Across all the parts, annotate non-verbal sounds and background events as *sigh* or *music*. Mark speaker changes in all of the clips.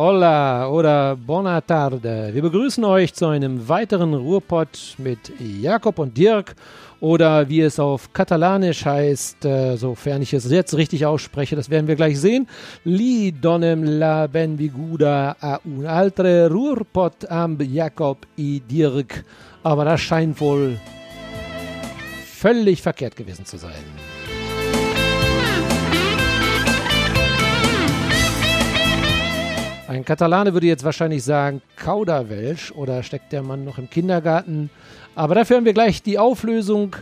Speaker 1: Hola oder Buona tarde. Wir begrüßen euch zu einem weiteren Ruhrpott mit Jakob und Dirk oder wie es auf Katalanisch heißt, äh, sofern ich es jetzt richtig ausspreche, das werden wir gleich sehen. Li donem la benviguda a un altre Ruhrpott am Jakob i Dirk. Aber das scheint wohl völlig verkehrt gewesen zu sein. Ein Katalane würde jetzt wahrscheinlich sagen Kauderwelsch oder steckt der Mann noch im Kindergarten. Aber dafür haben wir gleich die Auflösung.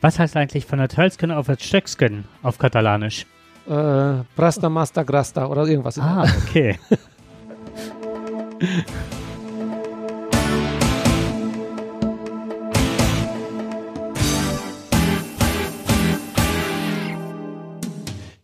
Speaker 2: Was heißt eigentlich von der Tölsken auf das Stöcksken auf Katalanisch?
Speaker 1: Äh, Prasta, Masta, Grasta oder irgendwas.
Speaker 2: Ah, okay. *laughs*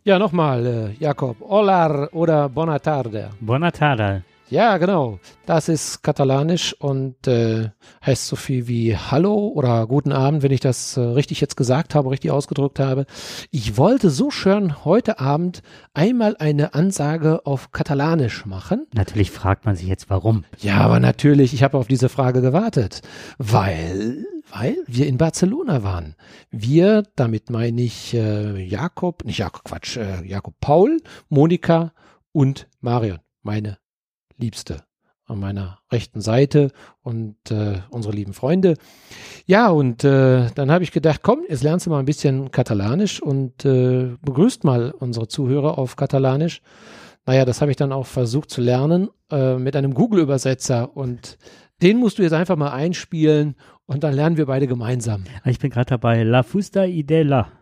Speaker 1: Ja, nochmal, äh, Jakob. Hola oder Bona tarde.
Speaker 2: Buona tarde.
Speaker 1: Ja, genau. Das ist katalanisch und äh, heißt so viel wie Hallo oder Guten Abend, wenn ich das äh, richtig jetzt gesagt habe, richtig ausgedrückt habe. Ich wollte so schön heute Abend einmal eine Ansage auf katalanisch machen.
Speaker 2: Natürlich fragt man sich jetzt, warum.
Speaker 1: Ja, aber natürlich, ich habe auf diese Frage gewartet, weil weil wir in Barcelona waren. Wir, damit meine ich äh, Jakob, nicht Jakob, Quatsch, äh, Jakob Paul, Monika und Marion, meine Liebste an meiner rechten Seite und äh, unsere lieben Freunde. Ja, und äh, dann habe ich gedacht, komm, jetzt lernst du mal ein bisschen Katalanisch und äh, begrüßt mal unsere Zuhörer auf Katalanisch. Naja, das habe ich dann auch versucht zu lernen äh, mit einem Google-Übersetzer und den musst du jetzt einfach mal einspielen und dann lernen wir beide gemeinsam.
Speaker 2: Ich bin gerade dabei. La Fusta Idela.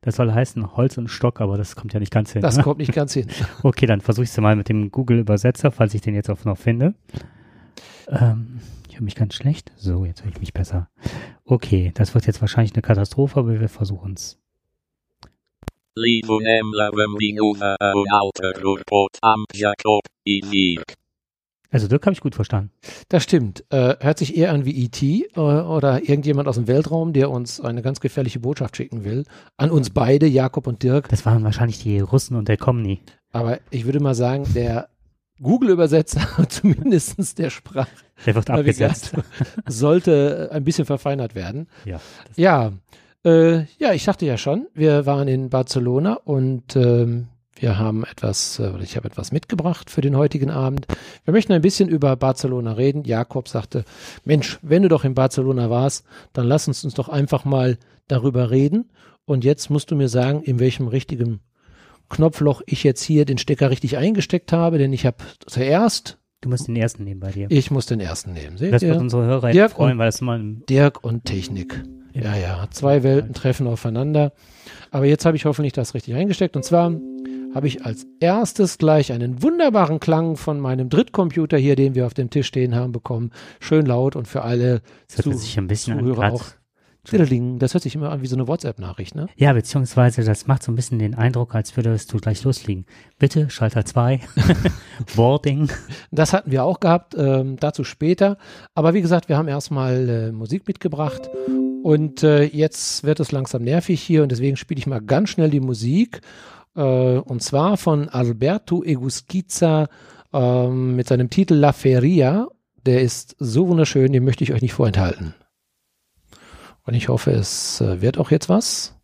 Speaker 2: Das soll heißen Holz und Stock, aber das kommt ja nicht ganz hin.
Speaker 1: Das
Speaker 2: ne?
Speaker 1: kommt nicht ganz hin. *laughs*
Speaker 2: Okay, dann versuche ich es mal mit dem Google-Übersetzer, falls ich den jetzt auch noch finde. Ähm, ich höre mich ganz schlecht. So, jetzt höre ich mich besser. Okay, das wird jetzt wahrscheinlich eine Katastrophe, aber wir versuchen es.
Speaker 3: Li donem la benvinguda a un altre Ruhrpott am Jakob i.
Speaker 2: Also Dirk habe ich gut verstanden.
Speaker 1: Das stimmt. Äh, hört sich eher an wie E.T. Äh, oder irgendjemand aus dem Weltraum, der uns eine ganz gefährliche Botschaft schicken will. An uns beide, Jakob und Dirk.
Speaker 2: Das waren wahrscheinlich die Russen und der Komni.
Speaker 1: Aber ich würde mal sagen, der Google-Übersetzer, *laughs* zumindest der Sprache,
Speaker 2: Der wird abgesetzt. *laughs*
Speaker 1: sollte ein bisschen verfeinert werden.
Speaker 2: Ja.
Speaker 1: Ja, äh, ja, ich sagte ja schon, wir waren in Barcelona und ähm, wir haben etwas, äh, oder ich habe etwas mitgebracht für den heutigen Abend. Wir möchten ein bisschen über Barcelona reden. Jakob sagte, Mensch, wenn du doch in Barcelona warst, dann lass uns uns doch einfach mal darüber reden. Und jetzt musst du mir sagen, in welchem richtigen Knopfloch ich jetzt hier den Stecker richtig eingesteckt habe, denn ich habe zuerst,
Speaker 2: du musst den ersten nehmen bei dir.
Speaker 1: ich muss den ersten nehmen. Seht
Speaker 2: Das wird
Speaker 1: ihr?
Speaker 2: unsere Hörer
Speaker 1: Dirk
Speaker 2: freuen,
Speaker 1: und-
Speaker 2: weil das mal
Speaker 1: Dirk und Technik. Ja, ja, zwei Welten treffen aufeinander. Aber jetzt habe ich hoffentlich das richtig eingesteckt. Und zwar habe ich als erstes gleich einen wunderbaren Klang von meinem Drittcomputer hier, den wir auf dem Tisch stehen haben, bekommen. Schön laut und für alle
Speaker 2: Das hört sich ein bisschen an,
Speaker 1: Zuhörer
Speaker 2: grad-
Speaker 1: auch. Das hört sich immer an wie so eine WhatsApp-Nachricht, ne?
Speaker 2: Ja, beziehungsweise das macht so ein bisschen den Eindruck, als würdest du gleich loslegen. Bitte, Schalter 2, *laughs* Boarding.
Speaker 1: Das hatten wir auch gehabt, ähm, dazu später. Aber wie gesagt, wir haben erstmal äh, Musik mitgebracht und äh, jetzt wird es langsam nervig hier und deswegen spiele ich mal ganz schnell die Musik. Äh, und zwar von Alberto Egusquiza ähm, mit seinem Titel La Feria. Der ist so wunderschön, den möchte ich euch nicht vorenthalten. Und ich hoffe, es äh, wird auch jetzt was.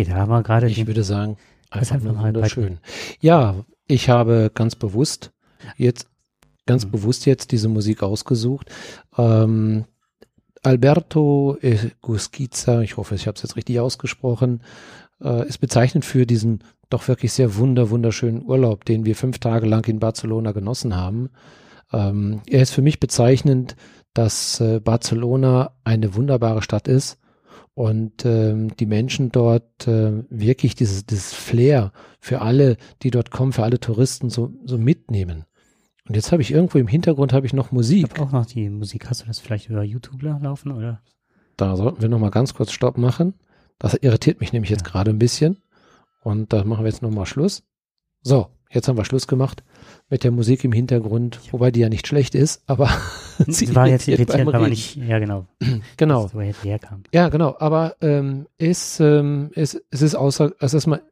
Speaker 2: Okay, da haben wir gerade
Speaker 1: Ich würde sagen,
Speaker 2: Das
Speaker 1: einfach
Speaker 2: einfach
Speaker 1: nur wunderschön. Ja, ich habe ganz bewusst jetzt, ganz
Speaker 2: Mhm.
Speaker 1: bewusst jetzt diese Musik ausgesucht. Ähm, Alberto Gusquiza, ich hoffe, ich habe es jetzt richtig ausgesprochen, äh, ist bezeichnend für diesen doch wirklich sehr wunder, wunderschönen Urlaub, den wir fünf Tage lang in Barcelona genossen haben. Ähm, er ist für mich bezeichnend, dass äh, Barcelona eine wunderbare Stadt ist und ähm, die Menschen dort äh, wirklich dieses, dieses Flair für alle, die dort kommen, für alle Touristen so, so mitnehmen. Und jetzt habe ich irgendwo im Hintergrund habe ich noch
Speaker 2: Ich
Speaker 1: Musik.
Speaker 2: habe auch noch die Musik. Hast du das vielleicht über YouTube la- laufen oder?
Speaker 1: Da sollten wir noch mal ganz kurz Stopp machen. Das irritiert mich nämlich jetzt
Speaker 2: Ja.
Speaker 1: gerade ein bisschen. Und da machen wir jetzt noch mal Schluss. So, jetzt haben wir Schluss gemacht mit der Musik im Hintergrund, wobei die ja nicht schlecht ist, aber *laughs*
Speaker 2: Sie war jetzt
Speaker 1: irritiert Reden.
Speaker 2: nicht, ja genau, *clears throat*
Speaker 1: Genau.
Speaker 2: so woher die herkam.
Speaker 1: Ja, genau, aber ähm, ist, ähm, es, es ist außer, also erstmal,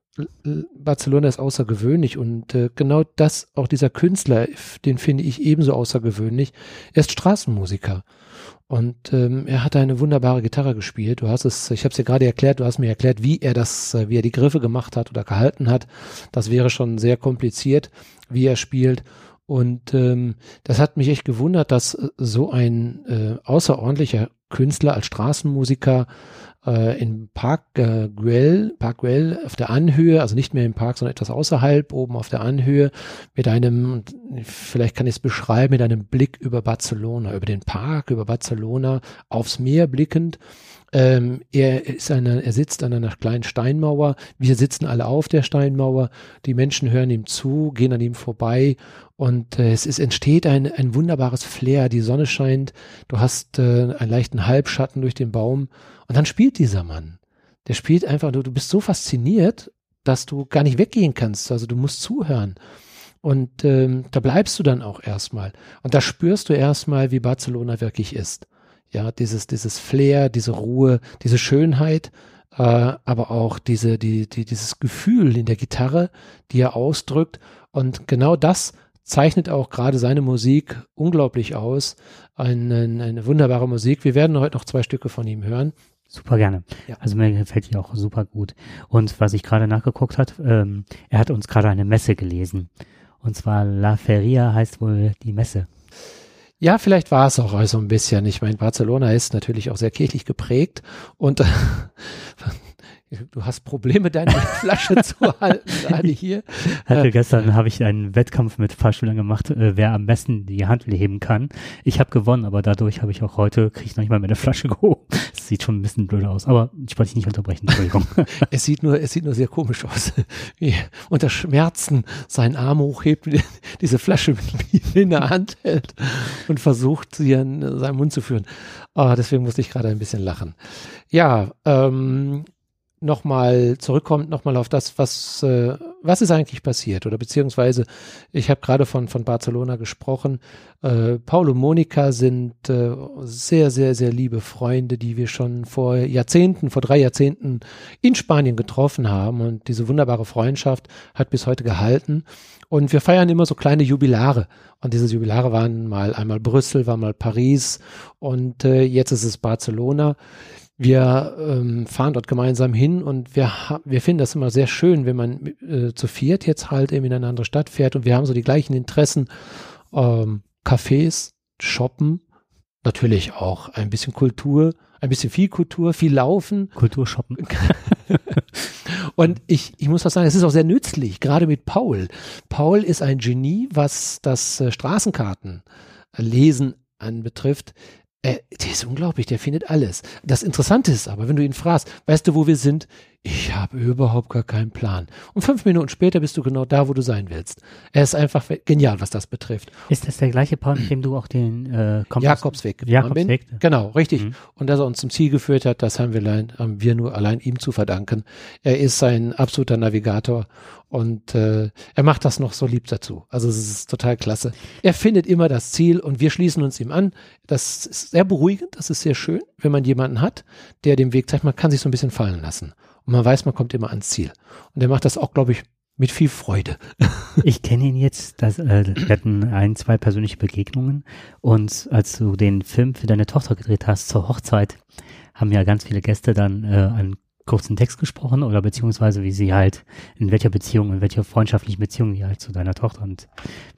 Speaker 1: Barcelona ist außergewöhnlich und äh, genau das, auch dieser Künstler, den finde ich ebenso außergewöhnlich. Er ist Straßenmusiker und ähm, er hat eine wunderbare Gitarre gespielt. Du hast es, ich habe es dir gerade erklärt, du hast mir erklärt, wie er das, äh, wie er die Griffe gemacht hat oder gehalten hat. Das wäre schon sehr kompliziert, wie er spielt. Und ähm, das hat mich echt gewundert, dass äh, so ein äh, außerordentlicher Künstler als Straßenmusiker äh, in Park äh, Güell, Park Güell auf der Anhöhe, also nicht mehr im Park, sondern etwas außerhalb, oben auf der Anhöhe, mit einem, vielleicht kann ich es beschreiben, mit einem Blick über Barcelona, über den Park, über Barcelona, aufs Meer blickend. Ähm, er ist eine, er sitzt an einer kleinen Steinmauer. Wir sitzen alle auf der Steinmauer. Die Menschen hören ihm zu, gehen an ihm vorbei und äh, es ist, entsteht ein, ein wunderbares Flair. Die Sonne scheint. Du hast äh, einen leichten Halbschatten durch den Baum und dann spielt dieser Mann. Der spielt einfach, du, du bist so fasziniert, dass du gar nicht weggehen kannst. Also du musst zuhören. Und ähm, da bleibst du dann auch erstmal. Und da spürst du erstmal, wie Barcelona wirklich ist. Ja, dieses, dieses Flair, diese Ruhe, diese Schönheit, äh, aber auch diese, die, die, dieses Gefühl in der Gitarre, die er ausdrückt. Und genau das zeichnet auch gerade seine Musik unglaublich aus. Eine, eine wunderbare Musik. Wir werden heute noch zwei Stücke von ihm hören.
Speaker 2: Super gerne.
Speaker 1: Ja.
Speaker 2: Also mir gefällt die auch super gut. Und was ich gerade nachgeguckt hat, ähm, er hat uns gerade eine Messe gelesen. Und zwar La Feria heißt wohl die Messe.
Speaker 1: Ja, vielleicht war es auch also ein bisschen. Ich meine, Barcelona ist natürlich auch sehr kirchlich geprägt und *laughs* du hast Probleme, deine *laughs* Flasche zu halten, gerade hier.
Speaker 2: Hatte gestern habe ich einen Wettkampf mit Fahrschülern gemacht, äh, wer am besten die Hand heben kann. Ich habe gewonnen, aber dadurch habe ich auch heute, kriege ich noch nicht mal meine Flasche *laughs* gehoben. Das sieht schon ein bisschen blöd aus, aber ich wollte dich nicht unterbrechen, Entschuldigung. *laughs*
Speaker 1: Es sieht nur, es sieht nur sehr komisch aus. Wie er unter Schmerzen seinen Arm hochhebt, diese Flasche in der Hand hält und versucht, sie an seinen Mund zu führen. Oh, deswegen musste ich gerade ein bisschen lachen. Ja, ähm, nochmal zurückkommt, nochmal auf das, was, äh, was ist eigentlich passiert oder beziehungsweise ich habe gerade von, von Barcelona gesprochen. Äh, Paul und Monika sind äh, sehr, sehr, sehr liebe Freunde, die wir schon vor Jahrzehnten, vor drei Jahrzehnten in Spanien getroffen haben und diese wunderbare Freundschaft hat bis heute gehalten. Und wir feiern immer so kleine Jubilare. Und diese Jubilare waren mal einmal Brüssel, war mal Paris und äh, jetzt ist es Barcelona. Wir ähm, fahren dort gemeinsam hin und wir, wir finden das immer sehr schön, wenn man äh, zu viert jetzt halt eben in eine andere Stadt fährt und wir haben so die gleichen Interessen. Ähm, Cafés, Shoppen, natürlich auch ein bisschen Kultur, ein bisschen viel Kultur, viel Laufen.
Speaker 2: Kulturshoppen. *laughs*
Speaker 1: Und ich, ich muss was sagen, es ist auch sehr nützlich, gerade mit Paul. Paul ist ein Genie, was das äh, Straßenkartenlesen anbetrifft. Äh, der ist unglaublich, der findet alles. Das Interessante ist aber, wenn du ihn fragst, weißt du, wo wir sind? Ich habe überhaupt gar keinen Plan. Und fünf Minuten später bist du genau da, wo du sein willst. Er ist einfach genial, was das betrifft.
Speaker 2: Ist das der gleiche Paul, mit dem du auch den äh, Kompass-
Speaker 1: Jakobsweg gefahren bin.
Speaker 2: Jakobsweg.
Speaker 1: Genau, richtig.
Speaker 2: Mhm.
Speaker 1: Und dass er uns zum Ziel geführt hat, das haben wir, allein, haben wir nur allein ihm zu verdanken. Er ist ein absoluter Navigator und äh, er macht das noch so lieb dazu. Also es ist total klasse. Er findet immer das Ziel und wir schließen uns ihm an. Das ist sehr beruhigend, das ist sehr schön, wenn man jemanden hat, der den Weg zeigt, man kann sich so ein bisschen fallen lassen. Und man weiß, man kommt immer ans Ziel. Und er macht das auch, glaube ich, mit viel Freude. *laughs*
Speaker 2: Ich kenne ihn jetzt, das, äh, wir hatten ein, zwei persönliche Begegnungen und als du den Film für deine Tochter gedreht hast zur Hochzeit, haben ja ganz viele Gäste dann äh, ein kurzen Text gesprochen oder beziehungsweise wie sie halt, in welcher Beziehung, in welcher freundschaftlichen Beziehung die halt zu deiner Tochter und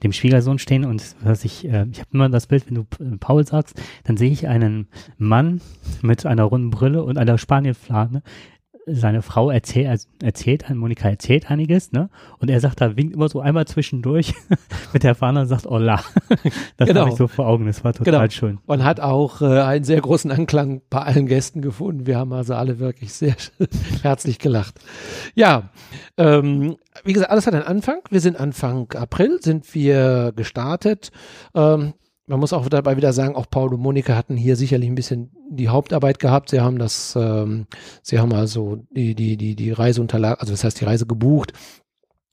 Speaker 2: dem Schwiegersohn stehen. Und was ich, äh, ich habe immer das Bild, wenn du äh, Paul sagst, dann sehe ich einen Mann mit einer runden Brille und einer Spanienflagge seine Frau erzählt, erzählt, Monika erzählt einiges, ne? Und er sagt, da winkt immer so einmal zwischendurch *laughs* mit der Fahne und sagt Hola. *laughs* Das
Speaker 1: Genau.
Speaker 2: habe ich so vor Augen, das war total
Speaker 1: Genau.
Speaker 2: schön.
Speaker 1: Und hat auch äh, einen sehr großen Anklang bei allen Gästen gefunden. Wir haben also alle wirklich sehr *laughs* herzlich gelacht. Ja, ähm, wie gesagt, alles hat einen Anfang. Wir sind Anfang April, sind wir gestartet. Ähm, man muss auch dabei wieder sagen, auch Paul und Monika hatten hier sicherlich ein bisschen die Hauptarbeit gehabt. Sie haben das, ähm, sie haben also die, die, die, die Reiseunterlagen, also das heißt die Reise gebucht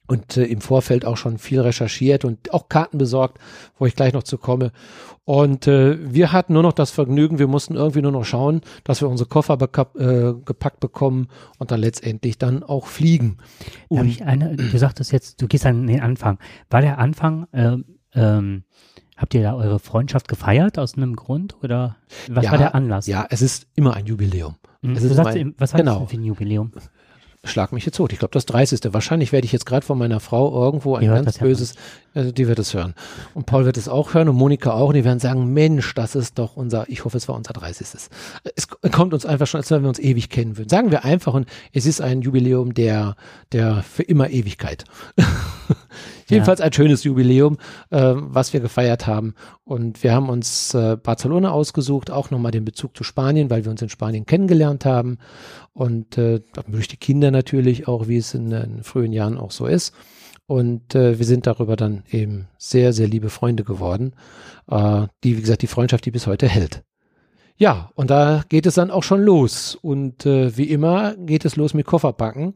Speaker 1: und äh, im Vorfeld auch schon viel recherchiert und auch Karten besorgt, wo ich gleich noch zu komme. Und äh, wir hatten nur noch das Vergnügen, wir mussten irgendwie nur noch schauen, dass wir unsere Koffer äh, gepackt bekommen und dann letztendlich dann auch fliegen. Und
Speaker 2: ich eine, du sagtest jetzt, du gehst an den Anfang. War der Anfang, ähm, ähm, habt ihr da eure Freundschaft gefeiert aus einem Grund oder was
Speaker 1: Ja,
Speaker 2: war der Anlass?
Speaker 1: ja, es ist immer ein Jubiläum.
Speaker 2: Hm,
Speaker 1: es
Speaker 2: du
Speaker 1: ist mein-
Speaker 2: was war
Speaker 1: genau.
Speaker 2: das für ein Jubiläum?
Speaker 1: Schlag mich jetzt tot. Ich glaube, das 30. Wahrscheinlich werde ich jetzt gerade von meiner Frau irgendwo ein
Speaker 2: hört
Speaker 1: ganz
Speaker 2: ja
Speaker 1: böses, also die wird es hören. Und Paul wird es auch hören und Monika auch. Und die werden sagen, Mensch, das ist doch unser, ich hoffe, es war unser 30. Es kommt uns einfach schon, als wenn wir uns ewig kennen würden. Sagen wir einfach, und es ist ein Jubiläum der, der für immer Ewigkeit. *laughs* Jedenfalls ein schönes Jubiläum, äh, was wir gefeiert haben. Und wir haben uns äh, Barcelona ausgesucht, auch nochmal den Bezug zu Spanien, weil wir uns in Spanien kennengelernt haben. Und äh, durch die Kinder natürlich auch, wie es in, in frühen Jahren auch so ist. Und äh, wir sind darüber dann eben sehr, sehr liebe Freunde geworden. Äh, die, wie gesagt, die Freundschaft, die bis heute hält. Ja, und da geht es dann auch schon los. Und äh, wie immer geht es los mit Kofferpacken.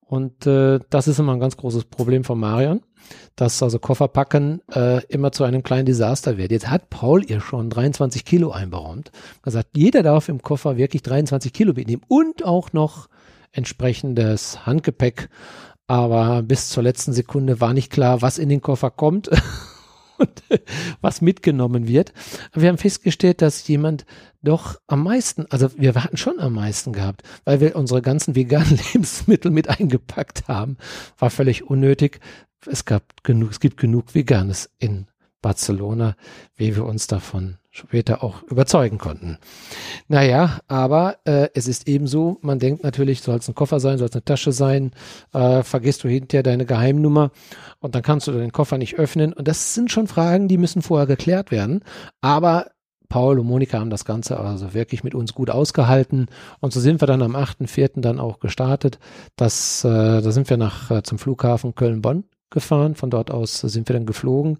Speaker 1: Und äh, das ist immer ein ganz großes Problem von Marion, dass also Kofferpacken äh, immer zu einem kleinen Desaster wird. Jetzt hat Paul ihr schon 23 Kilo einberaumt. Gesagt, jeder darf im Koffer wirklich 23 Kilo mitnehmen und auch noch entsprechendes Handgepäck. Aber bis zur letzten Sekunde war nicht klar, was in den Koffer kommt *laughs* und was mitgenommen wird. Wir haben festgestellt, dass jemand doch am meisten, also wir hatten schon am meisten gehabt, weil wir unsere ganzen veganen *laughs* Lebensmittel mit eingepackt haben. War völlig unnötig. Es gab genug, es gibt genug Veganes in Barcelona, wie wir uns davon später auch überzeugen konnten. Naja, aber äh, es ist ebenso, man denkt natürlich, soll es ein Koffer sein, soll es eine Tasche sein, äh, vergisst du hinterher deine Geheimnummer und dann kannst du den Koffer nicht öffnen. Und das sind schon Fragen, die müssen vorher geklärt werden. Aber Paul und Monika haben das Ganze also wirklich mit uns gut ausgehalten. Und so sind wir dann am 8.4. dann auch gestartet. Das, äh, da sind wir nach äh, zum Flughafen Köln-Bonn gefahren. Von dort aus sind wir dann geflogen.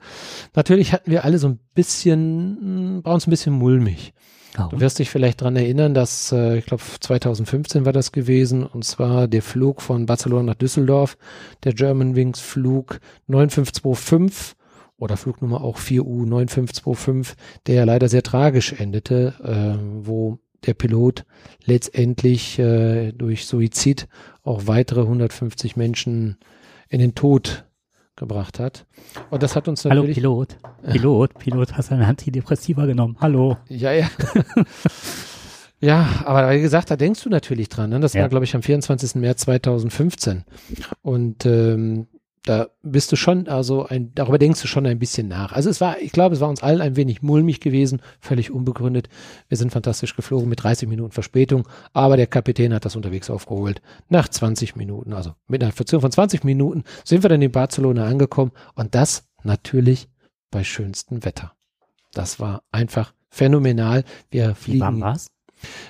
Speaker 1: Natürlich hatten wir alle so ein bisschen, bei uns ein bisschen mulmig.
Speaker 2: Warum?
Speaker 1: Du wirst dich vielleicht dran erinnern, dass, äh, ich glaube, 2015 war das gewesen, und zwar der Flug von Barcelona nach Düsseldorf, der Germanwings Flug 9525 oder Flugnummer auch 4U 9525, der ja leider sehr tragisch endete, äh, wo der Pilot letztendlich äh, durch Suizid auch weitere 150 Menschen in den Tod gebracht hat. Und das hat uns
Speaker 2: Hallo
Speaker 1: natürlich
Speaker 2: Pilot. Pilot, Pilot, hast du einen Antidepressiva genommen? Hallo.
Speaker 1: Ja, ja. *laughs* ja, aber wie gesagt, da denkst du natürlich dran. Ne? Das
Speaker 2: Ja.
Speaker 1: war, glaube ich, am 24. März 2015. Und ähm, da bist du schon, also ein, darüber denkst du schon ein bisschen nach. Also es war, ich glaube, es war uns allen ein wenig mulmig gewesen, völlig unbegründet. Wir sind fantastisch geflogen mit 30 Minuten Verspätung, aber der Kapitän hat das unterwegs aufgeholt. Nach 20 Minuten, also mit einer Verzögerung von 20 Minuten, sind wir dann in Barcelona angekommen und das natürlich bei schönstem Wetter. Das war einfach phänomenal. Wir
Speaker 2: Wie warm
Speaker 1: fliegen.
Speaker 2: war's?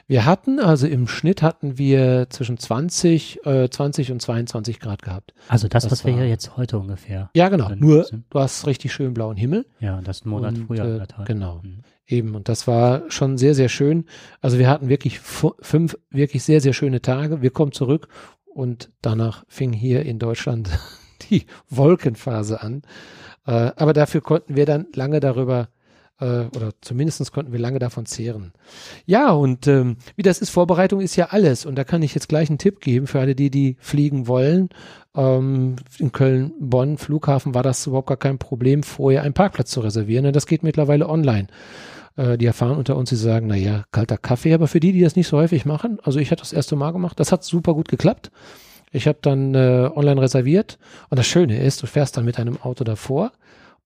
Speaker 1: Wir hatten, also im Schnitt hatten wir zwischen 20, äh, 20 und 22 Grad gehabt.
Speaker 2: Also das,
Speaker 1: Das
Speaker 2: was wir
Speaker 1: war-
Speaker 2: hier jetzt heute ungefähr.
Speaker 1: Ja, genau. Nur
Speaker 2: sind-
Speaker 1: du hast richtig schön blauen Himmel.
Speaker 2: Ja, das ist ein Monat
Speaker 1: Und,
Speaker 2: früher.
Speaker 1: äh, genau.
Speaker 2: Mhm.
Speaker 1: Eben. Und das war schon sehr, sehr schön. Also wir hatten wirklich fünf wirklich sehr, sehr schöne Tage. Wir kommen zurück und danach fing hier in Deutschland *laughs* die Wolkenphase an. Äh, aber dafür konnten wir dann lange darüber äh, oder zumindest konnten wir lange davon zehren. Ja, und ähm, wie das ist, Vorbereitung ist ja alles. Und da kann ich jetzt gleich einen Tipp geben für alle, die, die fliegen wollen. Ähm, in Köln-Bonn Flughafen war das überhaupt gar kein Problem, vorher einen Parkplatz zu reservieren. Und das geht mittlerweile online. äh, die erfahren unter uns, die sagen, naja, kalter Kaffee, aber für die, die das nicht so häufig machen, also ich hatte das erste Mal gemacht, das hat super gut geklappt. Ich habe dann äh, online reserviert und das Schöne ist, du fährst dann mit einem Auto davor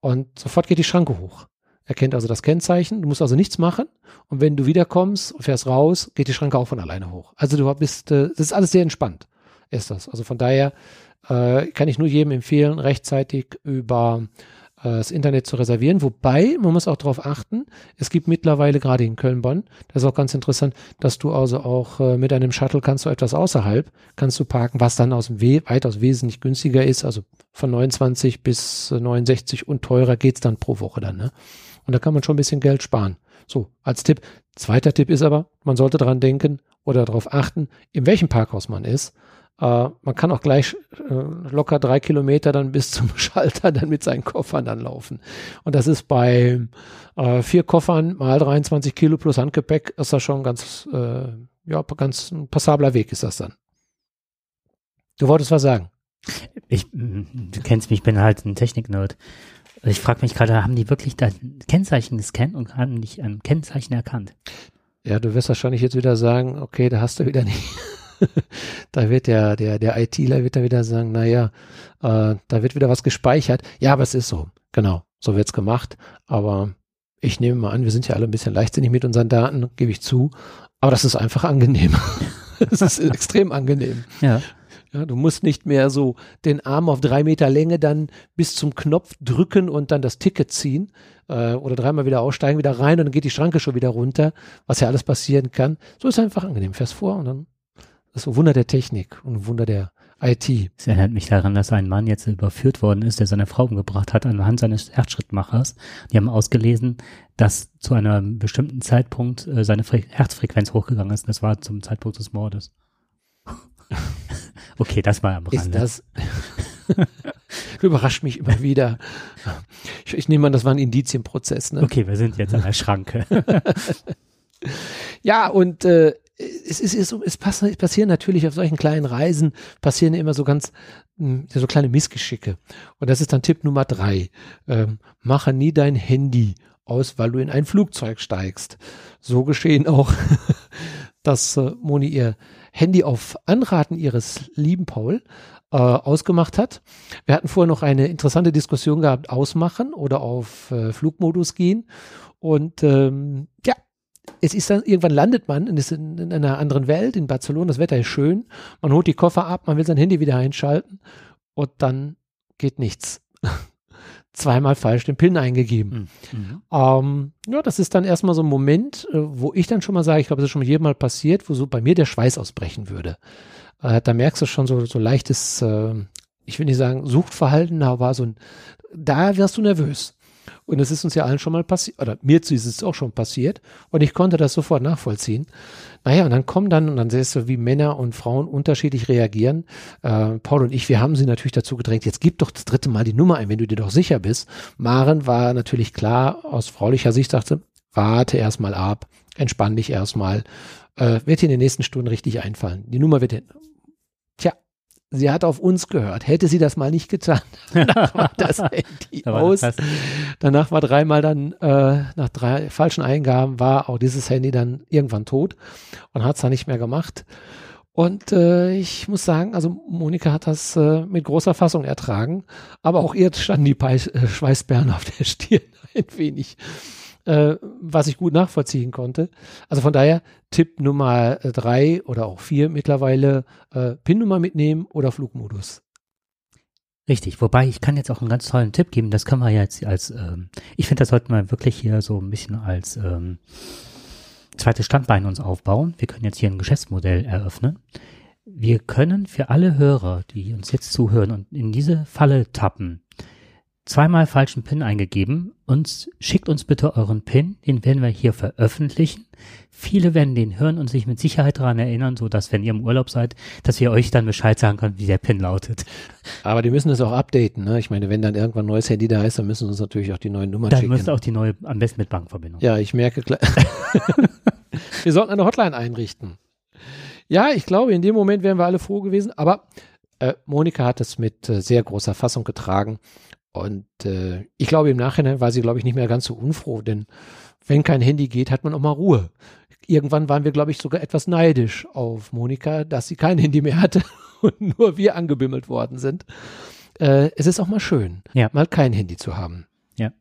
Speaker 1: und sofort geht die Schranke hoch. Er kennt also das Kennzeichen, du musst also nichts machen und wenn du wiederkommst und fährst raus, geht die Schranke auch von alleine hoch. Also du bist, äh, das ist alles sehr entspannt, ist das. Also von daher äh, kann ich nur jedem empfehlen, rechtzeitig über äh, das Internet zu reservieren. Wobei, man muss auch darauf achten, es gibt mittlerweile gerade in Köln-Bonn, das ist auch ganz interessant, dass du also auch äh, mit einem Shuttle kannst du etwas außerhalb, kannst du parken, was dann aus dem We weitaus wesentlich günstiger ist, also von 29 bis 69 und teurer geht's dann pro Woche dann. Ne? Und da kann man schon ein bisschen Geld sparen. So, als Tipp. Zweiter Tipp ist aber, man sollte daran denken oder darauf achten, in welchem Parkhaus man ist. Äh, man kann auch gleich äh, locker drei Kilometer dann bis *laughs* zum Schalter dann mit seinen Koffern dann laufen. Und das ist bei äh, vier Koffern mal 23 Kilo plus Handgepäck, ist das schon ganz, äh, ja, ganz ein passabler Weg ist das dann. Du wolltest was sagen?
Speaker 2: Ich, du kennst mich, ich bin halt ein Technik-Nerd. Ich frage mich gerade, haben die wirklich da Kennzeichen gescannt und haben nicht ein Kennzeichen erkannt?
Speaker 1: Ja, du wirst wahrscheinlich jetzt wieder sagen, okay, da hast du wieder nicht. *laughs* da wird der, der, der ITler wird dann wieder sagen, naja, äh, da wird wieder was gespeichert. Ja, aber es ist so. Genau. So wird's gemacht. Aber ich nehme mal an, wir sind ja alle ein bisschen leichtsinnig mit unseren Daten, gebe ich zu. Aber das ist einfach angenehm. *laughs* Es ist extrem angenehm.
Speaker 2: Ja.
Speaker 1: Ja, du musst nicht mehr so den Arm auf drei Meter Länge dann bis zum Knopf drücken und dann das Ticket ziehen äh, oder dreimal wieder aussteigen, wieder rein und dann geht die Schranke schon wieder runter, was ja alles passieren kann. So ist es einfach angenehm. Fährst vor und dann das ist ein Wunder der Technik und ein Wunder der IT.
Speaker 2: Es erinnert mich daran, dass ein Mann jetzt überführt worden ist, der seine Frau umgebracht hat anhand seines Herzschrittmachers. Die haben ausgelesen, dass zu einem bestimmten Zeitpunkt äh, seine Fre Herzfrequenz hochgegangen ist. Das war zum Zeitpunkt des Mordes. *laughs* okay, das war am
Speaker 1: Rande. Ist das *laughs* überrascht mich immer wieder. Ich, ich nehme an, das war ein Indizienprozess. Ne?
Speaker 2: Okay, wir sind jetzt an der Schranke. *laughs*
Speaker 1: ja, und äh, es, ist, es, es passieren natürlich auf solchen kleinen Reisen, passieren immer so ganz, hm, so kleine Missgeschicke. Und das ist dann Tipp Nummer drei. Ähm, mache nie dein Handy aus, weil du in ein Flugzeug steigst. So geschehen auch, *laughs* dass äh, Moni ihr Handy auf Anraten ihres lieben Paul äh, ausgemacht hat. Wir hatten vorher noch eine interessante Diskussion gehabt, ausmachen oder auf äh, Flugmodus gehen. Und ähm, ja, es ist dann, irgendwann landet man und ist in, in, einer anderen Welt, in Barcelona, das Wetter ist schön, man holt die Koffer ab, man will sein Handy wieder einschalten und dann geht nichts. *laughs* Zweimal falsch den PIN eingegeben. Mhm. Ähm, ja, das ist dann erstmal so ein Moment, äh, wo ich dann schon mal sage, ich glaube, das ist schon mal jedem passiert, wo so bei mir der Schweiß ausbrechen würde. Äh, da merkst du schon so, so leichtes, äh, ich will nicht sagen, Suchtverhalten, da war so ein, da wirst du nervös. Und es ist uns ja allen schon mal passiert, oder mir ist es auch schon passiert. Und ich konnte das sofort nachvollziehen. Naja, und dann kommen dann, und dann siehst du, wie Männer und Frauen unterschiedlich reagieren. Äh, Paul und ich, wir haben sie natürlich dazu gedrängt, jetzt gib doch das dritte Mal die Nummer ein, wenn du dir doch sicher bist. Maren war natürlich klar, aus fraulicher Sicht sagte, warte erstmal ab, entspann dich erstmal, äh, wird dir in den nächsten Stunden richtig einfallen. Die Nummer wird hin. Tja, sie hat auf uns gehört. Hätte sie das mal nicht getan, *laughs* *laughs* danach war das Handy aus. Danach war dreimal dann, äh, nach drei falschen Eingaben, war auch dieses Handy dann irgendwann tot und hat es dann nicht mehr gemacht. Und äh, ich muss sagen, also Monika hat das äh, mit großer Fassung ertragen, aber auch ihr standen die Pe äh, Schweißperlen auf der Stirn *laughs* ein wenig äh, was ich gut nachvollziehen konnte. Also von daher Tipp Nummer drei oder auch vier mittlerweile äh, PIN-Nummer mitnehmen oder Flugmodus.
Speaker 2: Richtig, wobei ich kann jetzt auch einen ganz tollen Tipp geben, das können wir jetzt als, ähm, ich finde, das sollten wir wirklich hier so ein bisschen als ähm, zweites Standbein uns aufbauen. Wir können jetzt hier ein Geschäftsmodell eröffnen. Wir können für alle Hörer, die uns jetzt zuhören und in diese Falle tappen, zweimal falschen PIN eingegeben und schickt uns bitte euren PIN, den werden wir hier veröffentlichen. Viele werden den hören und sich mit Sicherheit daran erinnern, so dass wenn ihr im Urlaub seid, dass wir euch dann Bescheid sagen können, wie der PIN lautet.
Speaker 1: Aber die müssen es auch updaten, ne? Ich meine, wenn dann irgendwann ein neues Handy da ist, dann müssen sie uns natürlich auch die neuen Nummern
Speaker 2: dann
Speaker 1: schicken.
Speaker 2: Dann müsst ihr auch die neue, am besten mit Bankverbindung.
Speaker 1: Ja, ich merke klar. *laughs* wir sollten eine Hotline einrichten. Ja, ich glaube, in dem Moment wären wir alle froh gewesen, aber äh, Monika hat es mit äh, sehr großer Fassung getragen und äh, ich glaube, im Nachhinein war sie, glaube ich, nicht mehr ganz so unfroh, denn wenn kein Handy geht, hat man auch mal Ruhe. Irgendwann waren wir, glaube ich, sogar etwas neidisch auf Monika, dass sie kein Handy mehr hatte *laughs* und nur wir angebimmelt worden sind. Äh, es ist auch mal schön,
Speaker 2: Ja.
Speaker 1: mal kein Handy zu haben.
Speaker 2: Ja.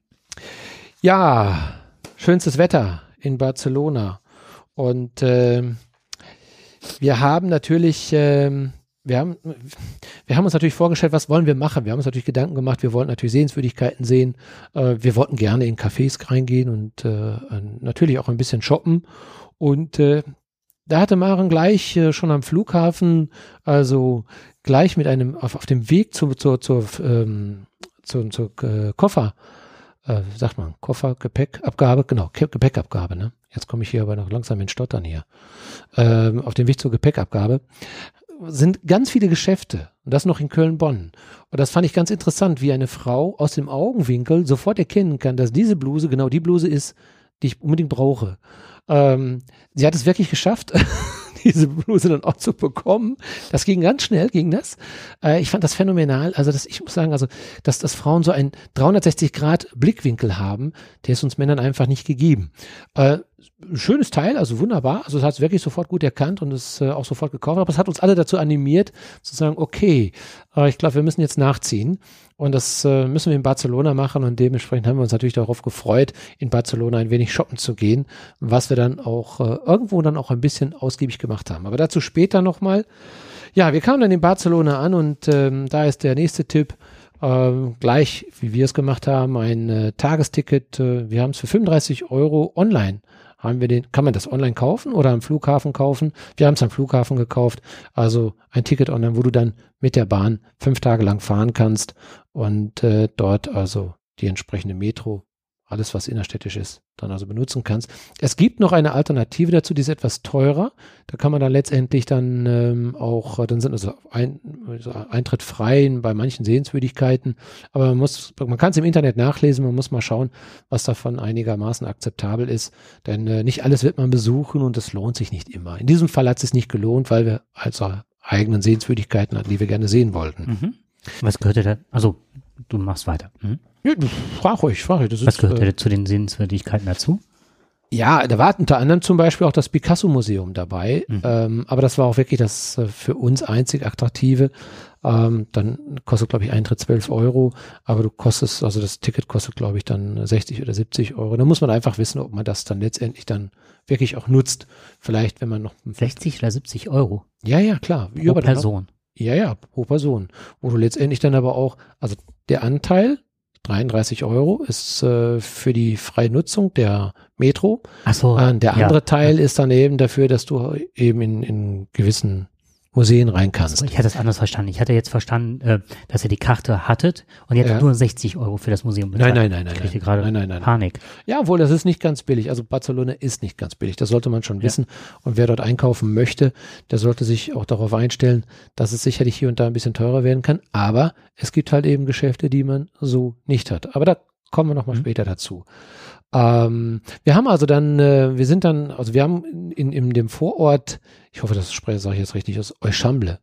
Speaker 1: Ja, schönstes Wetter in Barcelona. Und ähm, wir haben natürlich, ähm, wir haben, wir haben uns natürlich vorgestellt, was wollen wir machen? Wir haben uns natürlich Gedanken gemacht, wir wollten natürlich Sehenswürdigkeiten sehen. Äh, wir wollten gerne in Cafés reingehen und äh, natürlich auch ein bisschen shoppen. Und äh, da hatte Maren gleich äh, schon am Flughafen, also gleich mit einem, auf, auf dem Weg zu, zur, zur, ähm, zur, zur äh, Koffer, äh, sagt man, Koffer, Gepäckabgabe, genau, Gepäckabgabe, ne? Jetzt komme ich hier aber noch langsam in Stottern hier. Ähm, auf dem Weg zur Gepäckabgabe sind ganz viele Geschäfte und das noch in Köln-Bonn. Und das fand ich ganz interessant, wie eine Frau aus dem Augenwinkel sofort erkennen kann, dass diese Bluse genau die Bluse ist, die ich unbedingt brauche. Ähm, sie hat es wirklich geschafft, *laughs* diese Bluse dann auch zu bekommen. Das ging ganz schnell, ging das. Äh, ich fand das phänomenal. Also, das, ich muss sagen, also, dass, dass Frauen so einen 360-Grad-Blickwinkel haben, der ist uns Männern einfach nicht gegeben. Äh, schönes Teil, also wunderbar. Also, es hat es wirklich sofort gut erkannt und es äh, auch sofort gekauft. Aber es hat uns alle dazu animiert, zu sagen, okay, äh, ich glaube, wir müssen jetzt nachziehen. Und das äh, müssen wir in Barcelona machen und dementsprechend haben wir uns natürlich darauf gefreut, in Barcelona ein wenig shoppen zu gehen, was wir dann auch äh, irgendwo dann auch ein bisschen ausgiebig gemacht haben. Aber dazu später nochmal. Ja, wir kamen dann in Barcelona an und ähm, da ist der nächste Tipp. Ähm, gleich, wie wir es gemacht haben, ein äh, Tagesticket. Äh, wir haben es für 35 Euro online. Haben wir den, kann man das online kaufen oder am Flughafen kaufen? Wir haben es am Flughafen gekauft. Also ein Ticket online, wo du dann mit der Bahn fünf Tage lang fahren kannst und äh, dort also die entsprechende Metro, alles was innerstädtisch ist, dann also benutzen kannst. Es gibt noch eine Alternative dazu, die ist etwas teurer. Da kann man dann letztendlich dann ähm, auch, äh, dann sind also ein, also Eintritt frei bei manchen Sehenswürdigkeiten, aber man muss, man kann es im Internet nachlesen, man muss mal schauen, was davon einigermaßen akzeptabel ist, denn äh, nicht alles wird man besuchen und es lohnt sich nicht immer. In diesem Fall hat es sich nicht gelohnt, weil wir also eigenen Sehenswürdigkeiten hatten, die wir gerne sehen wollten.
Speaker 2: Mhm. Was gehörte da? Also, du machst weiter. Mhm.
Speaker 1: Ja, du, frag ruhig, frag ruhig. Das
Speaker 2: Was
Speaker 1: ist,
Speaker 2: gehörte
Speaker 1: äh,
Speaker 2: zu den Sehenswürdigkeiten dazu?
Speaker 1: Ja, da war unter anderem zum Beispiel auch das Picasso-Museum dabei.
Speaker 2: Mhm.
Speaker 1: Ähm, aber das war auch wirklich das äh, für uns einzig attraktive. Ähm, dann kostet, glaube ich, Eintritt 12 Euro, aber du kostest, also das Ticket kostet, glaube ich, dann 60 oder 70 Euro. Da muss man einfach wissen, ob man das dann letztendlich dann wirklich auch nutzt. Vielleicht, wenn man noch.
Speaker 2: 60 oder 70 Euro
Speaker 1: Ja, ja, klar.
Speaker 2: pro Person.
Speaker 1: Ja, ja, pro Person. Wo du letztendlich dann aber auch, also der Anteil, 33 Euro, ist äh, für die freie Nutzung der Metro.
Speaker 2: Ach so.
Speaker 1: Äh, der
Speaker 2: ja.
Speaker 1: andere Teil ist dann eben dafür, dass du eben in, in gewissen Museen rein kannst.
Speaker 2: Ich hatte es anders verstanden. Ich hatte jetzt verstanden, äh, dass ihr die Karte hattet und hattet
Speaker 1: Ja.
Speaker 2: nur 60 Euro für das Museum
Speaker 1: Nein, nein, nein, nein.
Speaker 2: Ich gerade
Speaker 1: nein, nein, nein.
Speaker 2: Panik.
Speaker 1: Ja, obwohl das ist nicht ganz billig. Also Barcelona ist nicht ganz billig. Das sollte man schon
Speaker 2: Ja.
Speaker 1: wissen. Und wer dort einkaufen möchte, der sollte sich auch darauf einstellen, dass es sicherlich hier und da ein bisschen teurer werden kann. Aber es gibt halt eben Geschäfte, die man so nicht hat. Aber da kommen wir nochmal
Speaker 2: Mhm.
Speaker 1: später dazu. Ähm, wir haben also dann, äh, wir sind dann, also wir haben in, in, dem Vorort, ich hoffe, das spreche sage ich jetzt richtig aus, Euchamble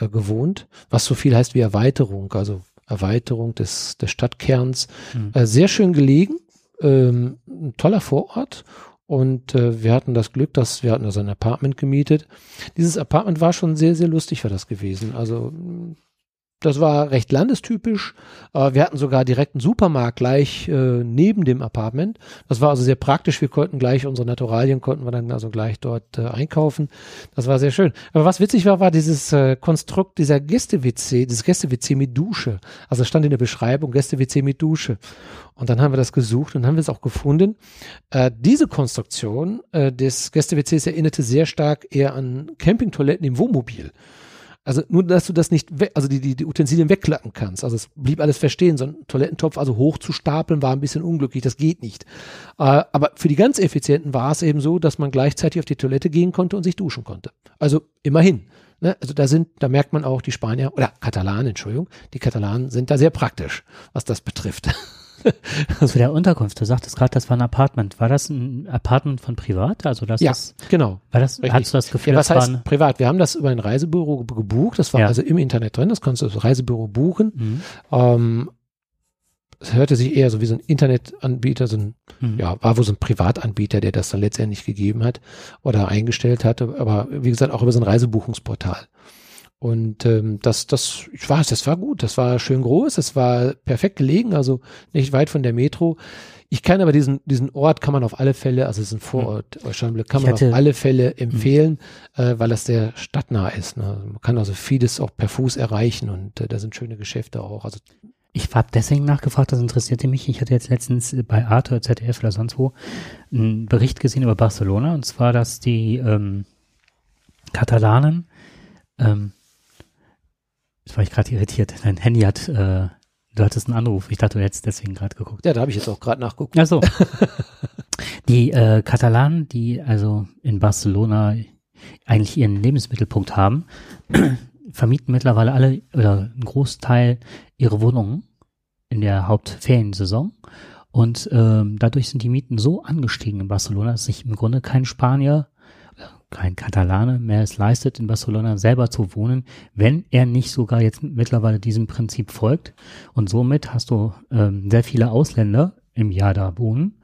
Speaker 1: äh, gewohnt, was so viel heißt wie Erweiterung, also Erweiterung des, des Stadtkerns.
Speaker 2: Mhm.
Speaker 1: Äh, sehr schön gelegen, ähm, ein toller Vorort. Und äh, wir hatten das Glück, dass wir hatten also ein Apartment gemietet. Dieses Apartment war schon sehr, sehr lustig, war das gewesen. Also das war recht landestypisch. Äh, wir hatten sogar direkt einen Supermarkt gleich äh, neben dem Apartment. Das war also sehr praktisch. Wir konnten gleich unsere Naturalien konnten wir dann also gleich dort äh, einkaufen. Das war sehr schön. Aber was witzig war, war dieses Konstrukt dieser Gäste-WC, dieses Gäste-WC mit Dusche. Also stand in der Beschreibung Gäste-WC mit Dusche. Und dann haben wir das gesucht und haben wir es auch gefunden. Diese Konstruktion des Gäste-WCs erinnerte sehr stark eher an Campingtoiletten im Wohnmobil. Also nur, dass du das nicht, also die, die, die Utensilien wegklappen kannst. Also es blieb alles verstehen. So ein Toilettentopf also hoch zu stapeln war ein bisschen unglücklich. Das geht nicht. Äh, aber für die ganz Effizienten war es eben so, dass man gleichzeitig auf die Toilette gehen konnte und sich duschen konnte. Also immerhin. Ne? Also da sind, da merkt man auch die Spanier oder Katalanen, Entschuldigung, die Katalanen sind da sehr praktisch, was das betrifft. *laughs*
Speaker 2: Zu *laughs* der Unterkunft, du sagtest gerade, das war ein Apartment. War das ein Apartment von privat? Also das
Speaker 1: Ja,
Speaker 2: ist,
Speaker 1: genau.
Speaker 2: war das,
Speaker 1: Richtig.
Speaker 2: hattest du das Gefühl,
Speaker 1: Ja, was
Speaker 2: das
Speaker 1: heißt privat? Wir haben das über ein Reisebüro ge- gebucht. Das war
Speaker 2: Ja.
Speaker 1: also im Internet drin. Das konntest du das Reisebüro buchen.
Speaker 2: Mhm.
Speaker 1: Ähm, es hörte sich eher so wie so ein Internetanbieter, so ein,
Speaker 2: Mhm.
Speaker 1: ja, war wohl so ein Privatanbieter, der das dann letztendlich gegeben hat oder eingestellt hatte, aber wie gesagt, auch über so ein Reisebuchungsportal. Und ähm, das, das, ich weiß, das war gut, das war schön groß, das war perfekt gelegen, also nicht weit von der Metro. Ich kann aber diesen, diesen Ort kann man auf alle Fälle, also es ist ein Vorort, mhm. kann
Speaker 2: Ich
Speaker 1: man
Speaker 2: hatte-
Speaker 1: auf alle Fälle empfehlen, äh, weil das sehr stadtnah ist. Ne? Man kann also vieles auch per Fuß erreichen und äh, da sind schöne Geschäfte auch. Also
Speaker 2: Ich habe deswegen nachgefragt, das interessierte mich. Ich hatte jetzt letztens bei Arte, ZDF oder sonst wo einen Bericht gesehen über Barcelona und zwar, dass die ähm, Katalanen, ähm, jetzt war ich gerade irritiert, dein Handy hat, äh, du hattest einen Anruf, ich dachte, du hättest deswegen gerade geguckt.
Speaker 1: ja, da habe ich jetzt auch gerade nachgeguckt.
Speaker 2: Ach so. *laughs* die äh, Katalanen, die also in Barcelona eigentlich ihren Lebensmittelpunkt haben, *clears throat* vermieten mittlerweile alle oder einen Großteil ihre Wohnungen in der Hauptferiensaison. Und ähm, dadurch sind die Mieten so angestiegen in Barcelona, dass sich im Grunde kein Spanier, kein Katalane mehr es leistet, in Barcelona selber zu wohnen, wenn er nicht sogar jetzt mittlerweile diesem Prinzip folgt. Und somit hast du ähm, sehr viele Ausländer im Jahr da wohnen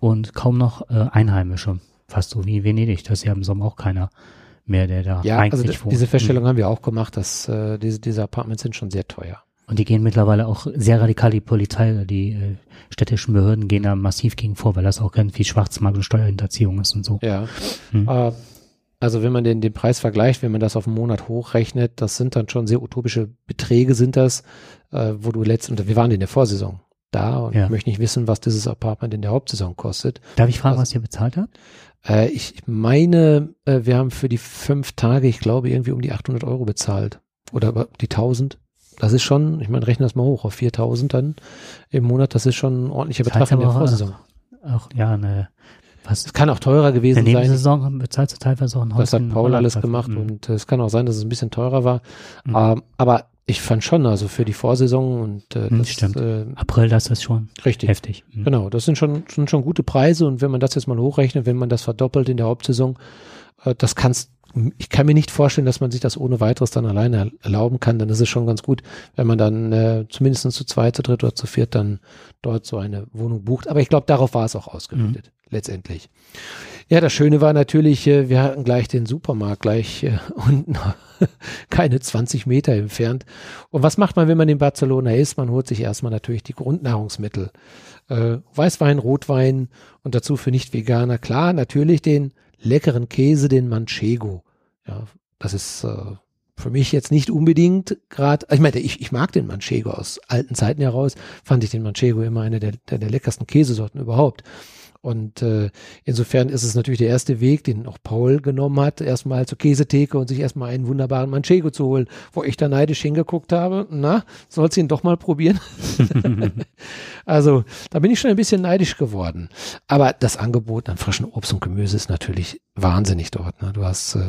Speaker 2: und kaum noch äh, Einheimische. Fast so wie Venedig. Das ist ja im Sommer auch keiner mehr, der da
Speaker 1: Ja,
Speaker 2: eigentlich
Speaker 1: also
Speaker 2: wohnt.
Speaker 1: diese Feststellung haben wir auch gemacht, dass äh, diese, diese Apartments sind schon sehr teuer.
Speaker 2: Und die gehen mittlerweile auch sehr radikal, die Polizei, die äh, städtischen Behörden gehen da massiv gegen vor, weil das auch ganz viel Schwarzmarkt und Steuerhinterziehung ist und so.
Speaker 1: Ja.
Speaker 2: Hm.
Speaker 1: Äh, also wenn man den, den Preis vergleicht, wenn man das auf einen Monat hochrechnet, das sind dann schon sehr utopische Beträge sind das, äh, wo du letztens, wir waren in der Vorsaison da und
Speaker 2: Ja.
Speaker 1: ich möchte nicht wissen, was dieses Apartment in der Hauptsaison kostet.
Speaker 2: Darf ich fragen,
Speaker 1: Also-
Speaker 2: was ihr bezahlt habt?
Speaker 1: Äh, ich meine, äh, wir haben für die fünf Tage, ich glaube, irgendwie um die 800 Euro bezahlt. Oder die 1000. Das ist schon, ich meine, rechne das mal hoch auf 4000 dann im Monat. Das ist schon ein ordentlicher
Speaker 2: Das
Speaker 1: Betrag in der
Speaker 2: aber auch,
Speaker 1: Vorsaison.
Speaker 2: Auch, ja, eine, was,
Speaker 1: Es kann auch teurer
Speaker 2: in
Speaker 1: gewesen
Speaker 2: der
Speaker 1: sein.
Speaker 2: Nebensaison bezahlst du teilweise auch ein Haus
Speaker 1: Das hat
Speaker 2: in
Speaker 1: Paul alles gemacht
Speaker 2: Mhm.
Speaker 1: und äh, es kann auch sein, dass es ein bisschen teurer war.
Speaker 2: Mhm.
Speaker 1: Ähm, aber ich fand schon, also für die Vorsaison und äh,
Speaker 2: Mhm,
Speaker 1: das
Speaker 2: stimmt.
Speaker 1: Äh,
Speaker 2: April, das ist schon
Speaker 1: richtig.
Speaker 2: heftig. Mhm.
Speaker 1: Genau, das sind schon, sind schon gute Preise und wenn man das jetzt mal hochrechnet, wenn man das verdoppelt in der Hauptsaison, äh, das kannst ich kann mir nicht vorstellen, dass man sich das ohne weiteres dann alleine erlauben kann. Dann ist es schon ganz gut, wenn man dann äh, zumindest zu zweit, zu dritt oder zu viert dann dort so eine Wohnung bucht. Aber ich glaube, darauf war es auch ausgerichtet, letztendlich. Ja, das Schöne war natürlich, äh, wir hatten gleich den Supermarkt gleich äh, *laughs* unten keine 20 Meter entfernt. Und was macht man, wenn man in Barcelona ist? Man holt sich erstmal natürlich die Grundnahrungsmittel. Äh, Weißwein, Rotwein und dazu für Nicht-Veganer. Klar, natürlich den leckeren Käse, den Manchego. Ja, das ist für mich jetzt nicht unbedingt gerade, ich meine, ich, ich mag den Manchego aus alten Zeiten heraus, fand ich den Manchego immer eine der, der, der leckersten Käsesorten überhaupt. Und äh, insofern ist es natürlich der erste Weg, den auch Paul genommen hat, erstmal zur Käsetheke und sich erstmal einen wunderbaren Manchego zu holen, wo ich da neidisch hingeguckt habe. Na, sollst ihn doch mal probieren? *laughs* *laughs* also da bin ich schon ein bisschen neidisch geworden. Aber das Angebot an frischen Obst und Gemüse ist natürlich wahnsinnig dort. Ne? Du hast, äh,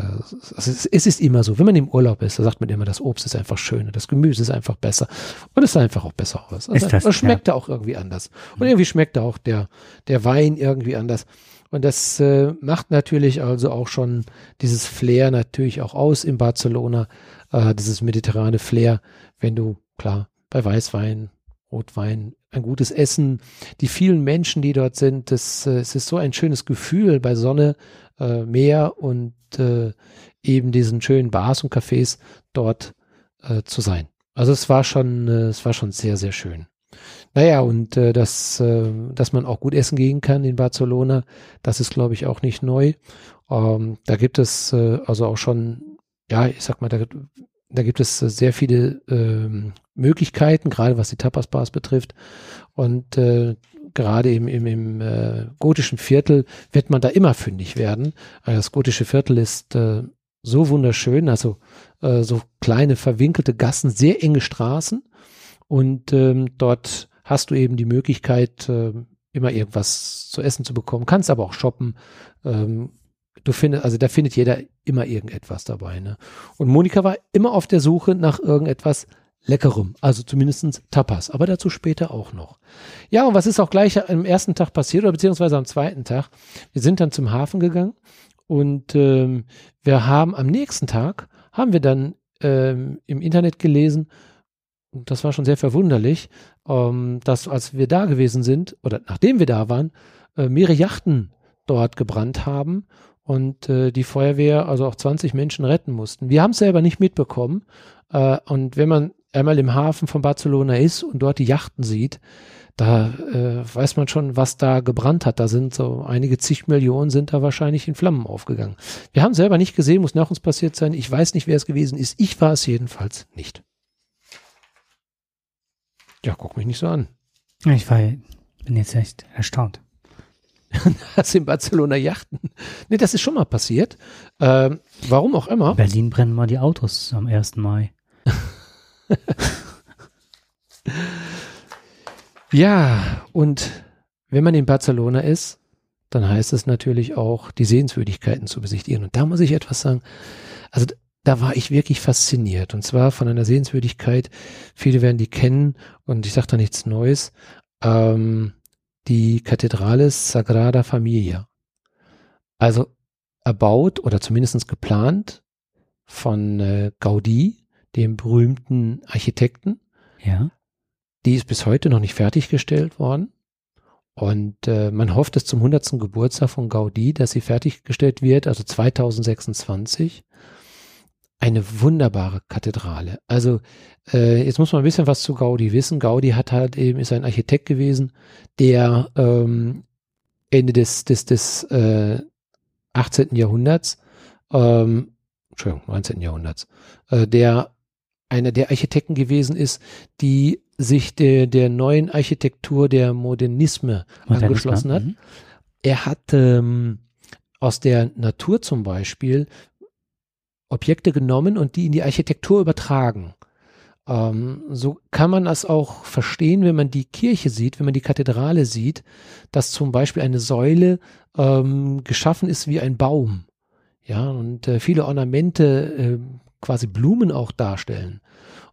Speaker 1: es, ist, es ist immer so, wenn man im Urlaub ist, da sagt man immer, das Obst ist einfach schöner, das Gemüse ist einfach besser und es sah einfach auch besser aus.
Speaker 2: Ist das,
Speaker 1: es schmeckt auch irgendwie anders. Und irgendwie schmeckt auch der, der Wein irgendwie anders. Und das äh, macht natürlich also auch schon dieses Flair natürlich auch aus in Barcelona, äh, dieses mediterrane Flair, wenn du, klar, bei Weißwein, Rotwein, ein gutes Essen, die vielen Menschen, die dort sind, das, äh, es ist so ein schönes Gefühl bei Sonne, äh, Meer und äh, eben diesen schönen Bars und Cafés dort äh, zu sein. Also es war schon, äh, es war schon sehr, sehr schön. Naja, und äh, dass, äh, dass man auch gut essen gehen kann in Barcelona, das ist, glaube ich, auch nicht neu. Ähm, da gibt es äh, also auch schon, ja, ich sag mal, da, da gibt es äh, sehr viele ähm, Möglichkeiten, gerade was die Tapas-Bars betrifft. Und äh, gerade im, im, im äh, gotischen Viertel wird man da immer fündig werden. Also das gotische Viertel ist äh, so wunderschön, also äh, so kleine verwinkelte Gassen, sehr enge Straßen. Und ähm, dort hast du eben die Möglichkeit, äh, immer irgendwas zu essen zu bekommen, kannst aber auch shoppen. Ähm, du findest, also da findet jeder immer irgendetwas dabei. Ne? Und Monika war immer auf der Suche nach irgendetwas Leckerem, also zumindestens Tapas, aber dazu später auch noch. Ja, und was ist auch gleich am ersten Tag passiert, oder beziehungsweise am zweiten Tag? Wir sind dann zum Hafen gegangen und ähm, wir haben am nächsten Tag, haben wir dann ähm, im Internet gelesen, das war schon sehr verwunderlich, ähm, dass als wir da gewesen sind, oder nachdem wir da waren, äh, mehrere Yachten dort gebrannt haben und äh, die Feuerwehr also auch 20 Menschen retten mussten. Wir haben es selber nicht mitbekommen. Äh, und wenn man einmal im Hafen von Barcelona ist und dort die Yachten sieht, da äh, weiß man schon, was da gebrannt hat. Da sind so einige zig Millionen sind da wahrscheinlich in Flammen aufgegangen. Wir haben selber nicht gesehen, muss nach uns passiert sein. Ich weiß nicht, wer es gewesen ist. Ich war es jedenfalls nicht. Ja, guck mich nicht so an.
Speaker 2: Ich war, bin jetzt echt erstaunt. *laughs*
Speaker 1: Hast in Barcelona Yachten? Nee, das ist schon mal passiert. Ähm, warum auch immer.
Speaker 2: In Berlin brennen mal die Autos am 1. Mai. *laughs*
Speaker 1: Ja, und wenn man in Barcelona ist, dann heißt es natürlich auch, die Sehenswürdigkeiten zu besichtigen. Und da muss ich etwas sagen. Also da war ich wirklich fasziniert. Und zwar von einer Sehenswürdigkeit, viele werden die kennen und ich sage da nichts Neues, ähm, die Kathedrale Sagrada Familia. Also erbaut oder zumindest geplant von äh, Gaudi, dem berühmten Architekten.
Speaker 2: Ja.
Speaker 1: Die ist bis heute noch nicht fertiggestellt worden. Und äh, man hofft es zum 100. Geburtstag von Gaudi, dass sie fertiggestellt wird, also 2026. Eine wunderbare Kathedrale. Also äh, jetzt muss man ein bisschen was zu Gaudi wissen. Gaudi hat halt eben ist ein Architekt gewesen, der ähm, Ende des des des äh, 18. Jahrhunderts, ähm, Entschuldigung, 19. Jahrhunderts, äh, der einer der Architekten gewesen ist, die sich der, der neuen Architektur der Modernisme
Speaker 2: Modernisme,
Speaker 1: angeschlossen hat.
Speaker 2: mhm.
Speaker 1: Er hat ähm, aus der Natur zum Beispiel Objekte genommen und die in die Architektur übertragen. Ähm, so kann man das auch verstehen, wenn man die Kirche sieht, wenn man die Kathedrale sieht, dass zum Beispiel eine Säule ähm, geschaffen ist wie ein Baum. Ja, und äh, viele Ornamente, äh, quasi Blumen auch darstellen.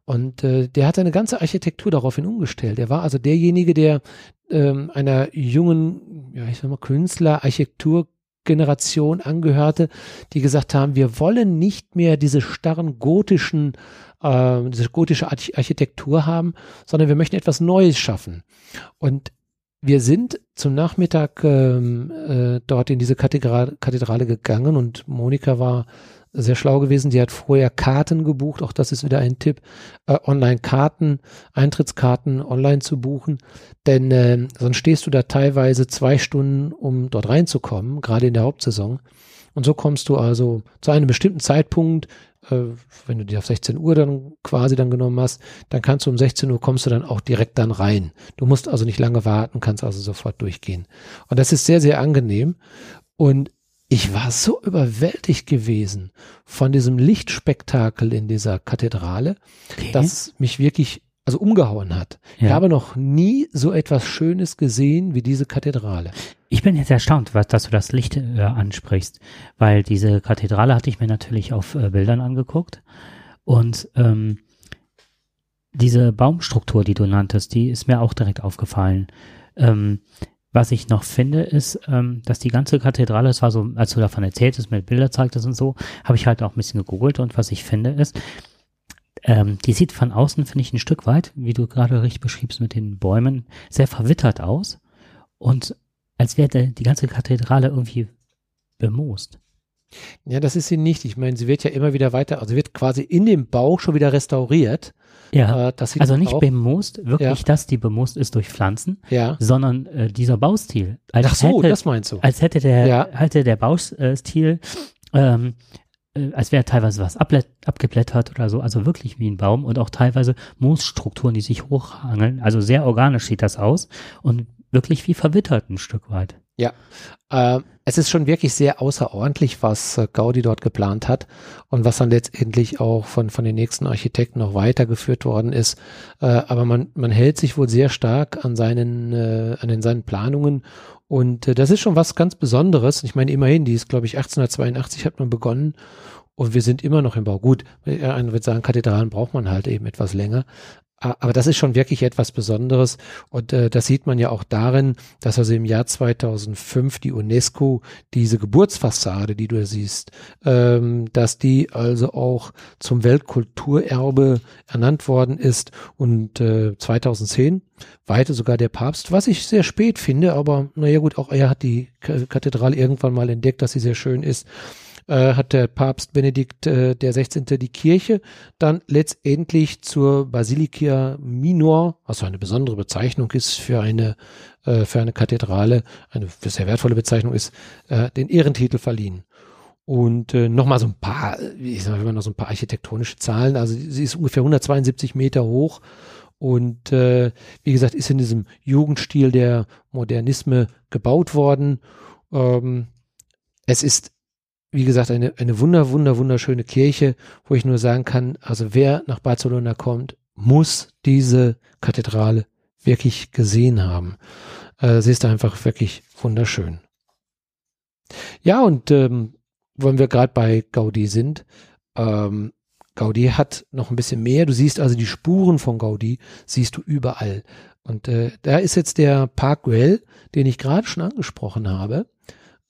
Speaker 1: Und äh, der hat seine ganze Architektur daraufhin umgestellt. Er war also derjenige, der ähm, einer jungen, ja, ich sag mal, Künstler, Architekturgeneration angehörte, die gesagt haben, wir wollen nicht mehr diese starren gotischen, äh, diese gotische Arch Architektur haben, sondern wir möchten etwas Neues schaffen. Und wir sind zum Nachmittag ähm, äh, dort in diese Kathedrale, Kathedrale gegangen und Monika war sehr schlau gewesen. Die hat vorher Karten gebucht. Auch das ist wieder ein Tipp, äh, Online-Karten, Eintrittskarten online zu buchen. Denn äh, sonst stehst du da teilweise zwei Stunden, um dort reinzukommen, gerade in der Hauptsaison. Und so kommst du also zu einem bestimmten Zeitpunkt, äh, wenn du die auf 16 Uhr dann quasi dann genommen hast, dann kannst du um 16 Uhr kommst du dann auch direkt dann rein. Du musst also nicht lange warten, kannst also sofort durchgehen. Und das ist sehr, sehr angenehm. Und ich war so überwältigt gewesen von diesem Lichtspektakel in dieser Kathedrale,
Speaker 2: Okay.
Speaker 1: dass mich wirklich also umgehauen hat. Ich
Speaker 2: Ja.
Speaker 1: habe noch nie so etwas Schönes gesehen wie diese Kathedrale.
Speaker 2: Ich bin jetzt erstaunt, was, dass du das Licht äh, ansprichst, weil diese Kathedrale hatte ich mir natürlich auf äh, Bildern angeguckt und ähm, diese Baumstruktur, die du nanntest, die ist mir auch direkt aufgefallen. Ähm, was ich noch finde, ist, ähm, dass die ganze Kathedrale, es war so, als du davon erzähltest, mit Bilder zeigtest und so, habe ich halt auch ein bisschen gegoogelt und was ich finde ist, ähm, die sieht von außen, finde ich, ein Stück weit, wie du gerade richtig beschriebst mit den Bäumen, sehr verwittert aus und als wäre die, die ganze Kathedrale irgendwie bemoost.
Speaker 1: Ja, das ist sie nicht. Ich meine, sie wird ja immer wieder weiter, also wird quasi in dem Bauch schon wieder restauriert.
Speaker 2: Ja,
Speaker 1: Äh,
Speaker 2: also nicht
Speaker 1: auch.
Speaker 2: bemoost, wirklich,
Speaker 1: Ja.
Speaker 2: dass die bemoost ist durch Pflanzen,
Speaker 1: Ja.
Speaker 2: sondern äh, dieser Baustil. Als
Speaker 1: Ach so,
Speaker 2: hätte,
Speaker 1: das meinst du.
Speaker 2: als hätte der,
Speaker 1: Ja.
Speaker 2: hätte der Baustil, ähm, äh, als wäre teilweise was abgeblättert oder so, also wirklich wie ein Baum und auch teilweise Moosstrukturen, die sich hochhangeln. Also sehr organisch sieht das aus und wirklich wie verwittert ein Stück weit.
Speaker 1: Ähm, es ist schon wirklich sehr außerordentlich, was äh, Gaudi dort geplant hat und was dann letztendlich auch von, von den nächsten Architekten noch weitergeführt worden ist. Äh, aber man, man hält sich wohl sehr stark an seinen, äh, an den, seinen Planungen und äh, das ist schon was ganz Besonderes. Ich meine, immerhin, die ist, glaube ich, 1882 hat man begonnen und wir sind immer noch im Bau. Gut, äh, einer wird sagen, Kathedralen braucht man halt eben etwas länger. Aber das ist schon wirklich etwas Besonderes und äh, das sieht man ja auch darin, dass also im Jahr 2005 die UNESCO diese Geburtsfassade, die du siehst, ähm, dass die also auch zum Weltkulturerbe ernannt worden ist und äh, 2010 weihte sogar der Papst, was ich sehr spät finde, aber naja gut, auch er hat die Kathedrale irgendwann mal entdeckt, dass sie sehr schön ist äh, hat der Papst Benedikt äh, der 16. die Kirche dann letztendlich zur Basilica Minor, was eine besondere Bezeichnung ist für eine äh, für eine Kathedrale, eine sehr wertvolle Bezeichnung ist, äh, den Ehrentitel verliehen. Und äh, nochmal so ein paar, ich sag mal noch so ein paar architektonische Zahlen. Also sie ist ungefähr 172 Meter hoch und äh, wie gesagt ist in diesem Jugendstil der Modernisme gebaut worden. Ähm, es ist wie gesagt, eine, eine wunder, wunder, wunderschöne Kirche, wo ich nur sagen kann, also wer nach Barcelona kommt, muss diese Kathedrale wirklich gesehen haben. Äh, sie ist einfach wirklich wunderschön. Ja, und ähm, wenn wir gerade bei Gaudi sind, ähm, Gaudi hat noch ein bisschen mehr. Du siehst also die Spuren von Gaudi, siehst du überall. Und äh, da ist jetzt der Park Güell, den ich gerade schon angesprochen habe.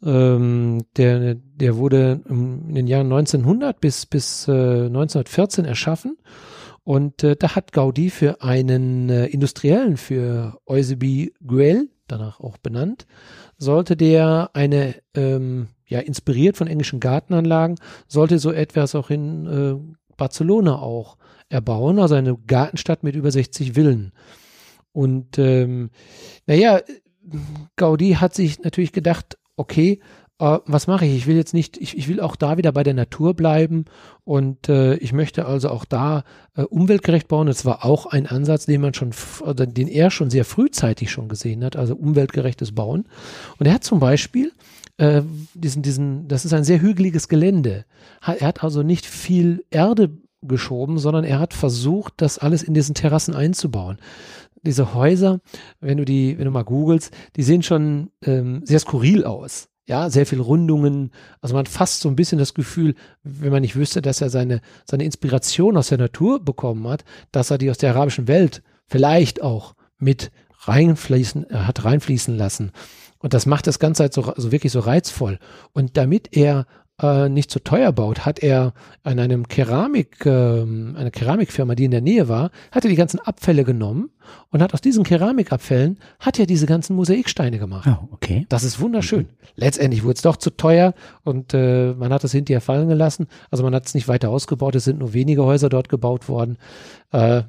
Speaker 1: Ähm, der, der wurde in den Jahren 1900 bis, bis äh, 1914 erschaffen. Und äh, da hat Gaudi für einen äh, Industriellen, für Eusebi Güell, danach auch benannt, sollte der eine, ähm, ja, inspiriert von englischen Gartenanlagen, sollte so etwas auch in äh, Barcelona auch erbauen, also eine Gartenstadt mit über 60 Villen. Und ähm, naja, Gaudi hat sich natürlich gedacht, okay, äh, was mache ich? Ich will jetzt nicht, ich, ich will auch da wieder bei der Natur bleiben und äh, ich möchte also auch da äh, umweltgerecht bauen. Das war auch ein Ansatz, den man schon, oder den er schon sehr frühzeitig schon gesehen hat, also umweltgerechtes Bauen. Und er hat zum Beispiel äh, diesen, diesen, das ist ein sehr hügeliges Gelände. Er hat also nicht viel Erde geschoben, sondern er hat versucht, das alles in diesen Terrassen einzubauen. Diese Häuser, wenn du die, wenn du mal googelst, die sehen schon ähm, sehr skurril aus. Ja, sehr viel Rundungen. Also man fast so ein bisschen das Gefühl, wenn man nicht wüsste, dass er seine, seine Inspiration aus der Natur bekommen hat, dass er die aus der arabischen Welt vielleicht auch mit reinfließen, äh, hat reinfließen lassen. Und das macht das Ganze halt so, so wirklich so reizvoll. Und damit er äh, nicht zu teuer baut, hat er an einem Keramik, ähm, eine Keramikfirma, die in der Nähe war, hat er die ganzen Abfälle genommen und hat aus diesen Keramikabfällen, hat er diese ganzen Mosaiksteine gemacht.
Speaker 2: Oh, okay.
Speaker 1: Das ist wunderschön. Letztendlich wurde es doch zu teuer und äh, man hat es hinterher fallen gelassen. Also man hat es nicht weiter ausgebaut. Es sind nur wenige Häuser dort gebaut worden. Äh,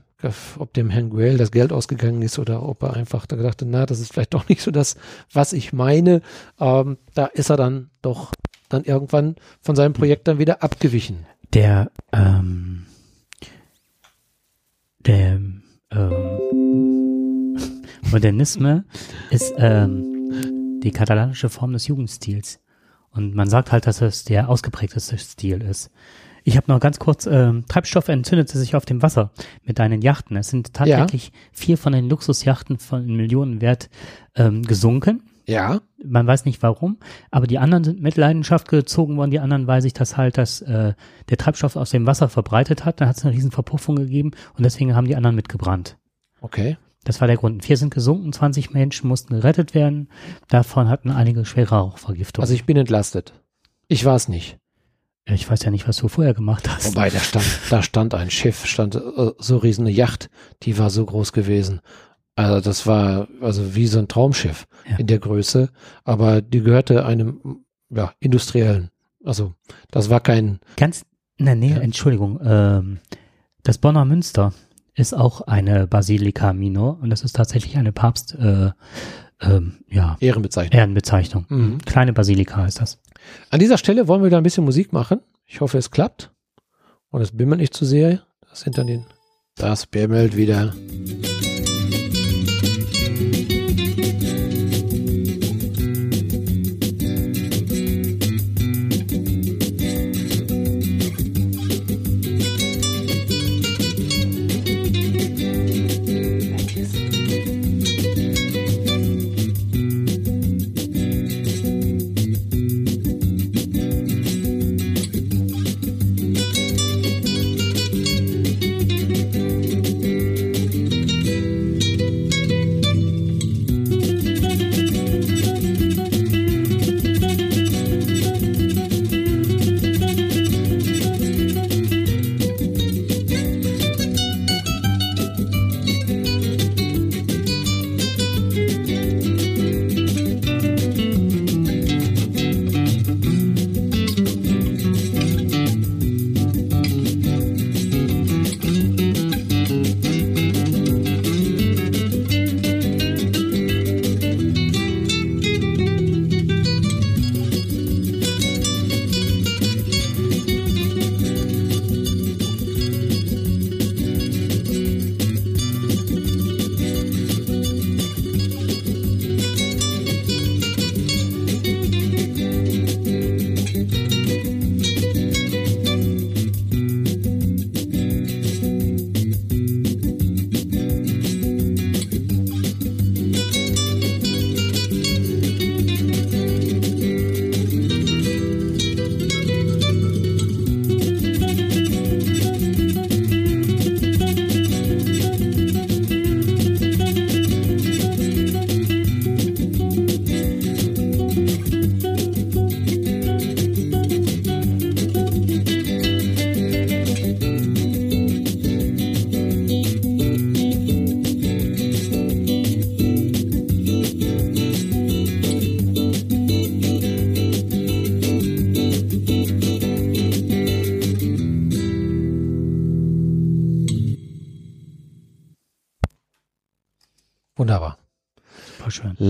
Speaker 1: ob dem Herrn Guell das Geld ausgegangen ist oder ob er einfach da gedacht hat, na, das ist vielleicht doch nicht so das, was ich meine. Ähm, da ist er dann doch dann irgendwann von seinem Projekt dann wieder abgewichen.
Speaker 2: Der, ähm, der, ähm, *laughs* Modernisme ist ähm, die katalanische Form des Jugendstils. Und man sagt halt, dass es der ausgeprägteste Stil ist. Ich habe noch ganz kurz, ähm, Treibstoff entzündete sich auf dem Wasser mit deinen Yachten. Es sind tatsächlich vier von den Luxusjachten von Millionen wert ähm, gesunken.
Speaker 1: Ja.
Speaker 2: Man weiß nicht warum, aber die anderen sind mit Leidenschaft gezogen worden. Die anderen weiß ich, dass halt das, äh, der Treibstoff aus dem Wasser verbreitet hat. Dann hat es eine riesen Verpuffung gegeben und deswegen haben die anderen mitgebrannt.
Speaker 1: Okay.
Speaker 2: Das war der Grund. Vier sind gesunken, 20 Menschen mussten gerettet werden. Davon hatten einige schwere Rauchvergiftungen.
Speaker 1: Also ich bin entlastet. Ich war es nicht.
Speaker 2: Ich weiß ja nicht, was du vorher gemacht hast.
Speaker 1: Wobei, da stand, da stand ein Schiff, stand äh, so riesen eine Yacht, die war so groß gewesen. Also das war also wie so ein Traumschiff
Speaker 2: Ja.
Speaker 1: in der Größe, aber die gehörte einem ja, Industriellen. Also das war kein,
Speaker 2: Ganz in der Nähe,
Speaker 1: Ja.
Speaker 2: Entschuldigung, ähm, das Bonner Münster ist auch eine Basilika Minor und das ist tatsächlich eine Papst, äh, ähm, ja,
Speaker 1: Ehrenbezeichnung.
Speaker 2: Ehrenbezeichnung.
Speaker 1: Mhm.
Speaker 2: Kleine Basilika heißt das.
Speaker 1: An dieser Stelle wollen wir da ein bisschen Musik machen. Ich hoffe, es klappt. Und es bimmelt nicht zu sehr. Das dann den. Das bimmelt wieder.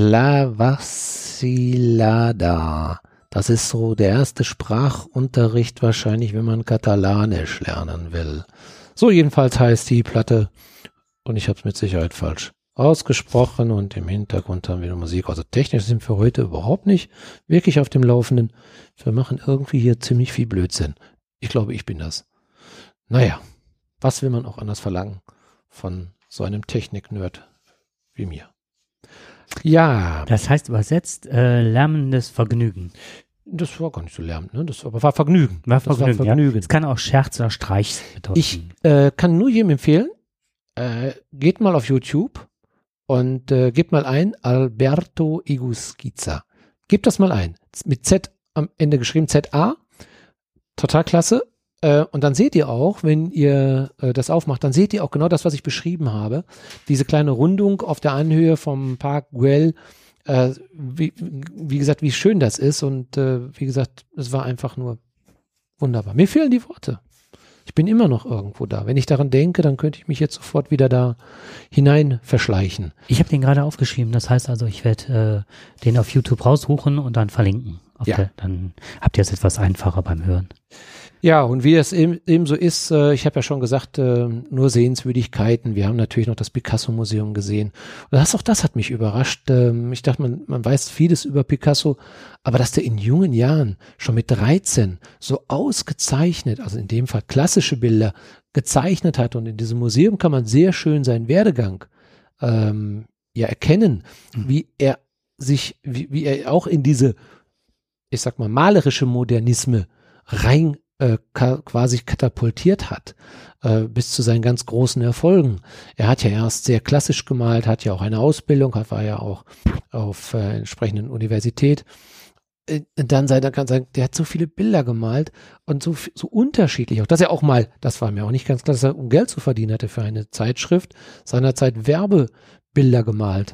Speaker 1: La Vacilada. Das ist so der erste Sprachunterricht wahrscheinlich, wenn man Katalanisch lernen will. So jedenfalls heißt die Platte und ich habe es mit Sicherheit falsch ausgesprochen und im Hintergrund haben wir die Musik. Also technisch sind wir heute überhaupt nicht wirklich auf dem Laufenden. Wir machen irgendwie hier ziemlich viel Blödsinn. Ich glaube, ich bin das. Naja, was will man auch anders verlangen von so einem Technik-Nerd wie mir? Ja.
Speaker 2: Das heißt übersetzt äh, lärmendes Vergnügen.
Speaker 1: Das war gar nicht so lärmend, ne? Das war, war Vergnügen.
Speaker 2: War
Speaker 1: Das war
Speaker 2: Vergnügen,
Speaker 1: Vergnügen.
Speaker 2: Ja. Es kann auch Scherz oder Streich bedeuten.
Speaker 1: Ich äh, kann nur jedem empfehlen, äh, geht mal auf YouTube und äh, gebt mal ein Alberto Iguskiza. Gebt das mal ein. Mit Z am Ende geschrieben, ZA. Total klasse. Äh, und dann seht ihr auch, wenn ihr äh, das aufmacht, dann seht ihr auch genau das, was ich beschrieben habe. Diese kleine Rundung auf der Anhöhe vom Park Güell. Äh, wie, wie gesagt, wie schön das ist. Und wie gesagt, es war einfach nur wunderbar. Mir fehlen die Worte. Ich bin immer noch irgendwo da. Wenn ich daran denke, dann könnte ich mich jetzt sofort wieder da hinein verschleichen.
Speaker 2: Ich habe den gerade aufgeschrieben. Das heißt also, ich werde äh, den auf YouTube raussuchen und dann verlinken.
Speaker 1: Ja.
Speaker 2: der, dann habt ihr es etwas einfacher beim Hören.
Speaker 1: Ja, und wie es eben, eben so ist, äh, ich habe ja schon gesagt, äh, nur Sehenswürdigkeiten. Wir haben natürlich noch das Picasso-Museum gesehen. Und das, auch das hat mich überrascht. Ähm, ich dachte, man, man weiß vieles über Picasso, aber dass der in jungen Jahren schon mit 13 so ausgezeichnet, also in dem Fall klassische Bilder, gezeichnet hat. Und in diesem Museum kann man sehr schön seinen Werdegang ähm, ja erkennen,
Speaker 2: Mhm.
Speaker 1: wie er sich, wie, wie er auch in diese, ich sag mal, malerische Modernisme rein äh, quasi katapultiert hat, äh, bis zu seinen ganz großen Erfolgen. Er hat ja erst sehr klassisch gemalt, hat ja auch eine Ausbildung, war ja auch auf äh, entsprechenden Universität. Äh, Dann sei, kann sagen, der hat so viele Bilder gemalt und so, so unterschiedlich. Auch dass er auch mal, das war mir auch nicht ganz klar, dass er um Geld zu verdienen hatte für eine Zeitschrift, seinerzeit Werbebilder gemalt.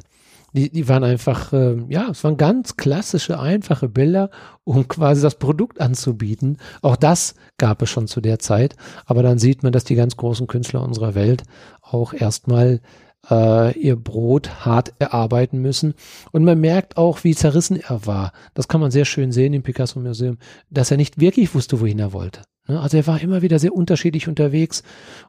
Speaker 1: Die, die waren einfach, äh, ja, es waren ganz klassische, einfache Bilder, um quasi das Produkt anzubieten. Auch das gab es schon zu der Zeit. Aber dann sieht man, dass die ganz großen Künstler unserer Welt auch erstmal äh, ihr Brot hart erarbeiten müssen. Und man merkt auch, wie zerrissen er war. Das kann man sehr schön sehen im Picasso-Museum, dass er nicht wirklich wusste, wohin er wollte. Ne? Also er war immer wieder sehr unterschiedlich unterwegs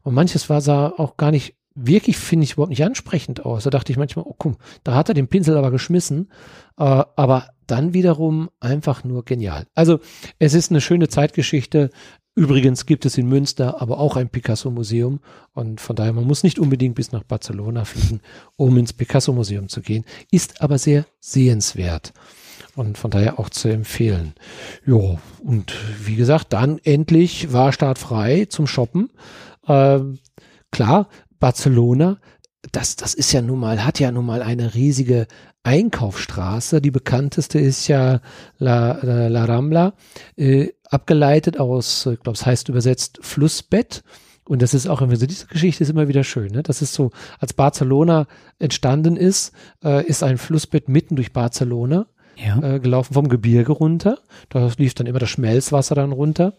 Speaker 1: und manches war sah auch gar nicht wirklich, finde ich, überhaupt nicht ansprechend aus. Da dachte ich manchmal, oh komm, da hat er den Pinsel aber geschmissen. Äh, aber dann wiederum einfach nur genial. Also es ist eine schöne Zeitgeschichte. Übrigens gibt es in Münster aber auch ein Picasso-Museum und von daher, man muss nicht unbedingt bis nach Barcelona fliegen, um ins Picasso-Museum zu gehen, ist aber sehr sehenswert und von daher auch zu empfehlen. Jo, und wie gesagt, dann endlich war startfrei zum Shoppen. Ähm, klar, Barcelona, das, das ist ja nun mal, hat ja nun mal eine riesige Einkaufsstraße. Die bekannteste ist ja La, La, La Rambla, äh, abgeleitet aus, ich glaube, es heißt übersetzt Flussbett. Und das ist auch immer so, diese Geschichte ist immer wieder schön. Ne? Das ist so, als Barcelona entstanden ist, äh, ist ein Flussbett mitten durch Barcelona
Speaker 2: Ja.
Speaker 1: äh, gelaufen vom Gebirge runter. Da lief dann immer das Schmelzwasser dann runter.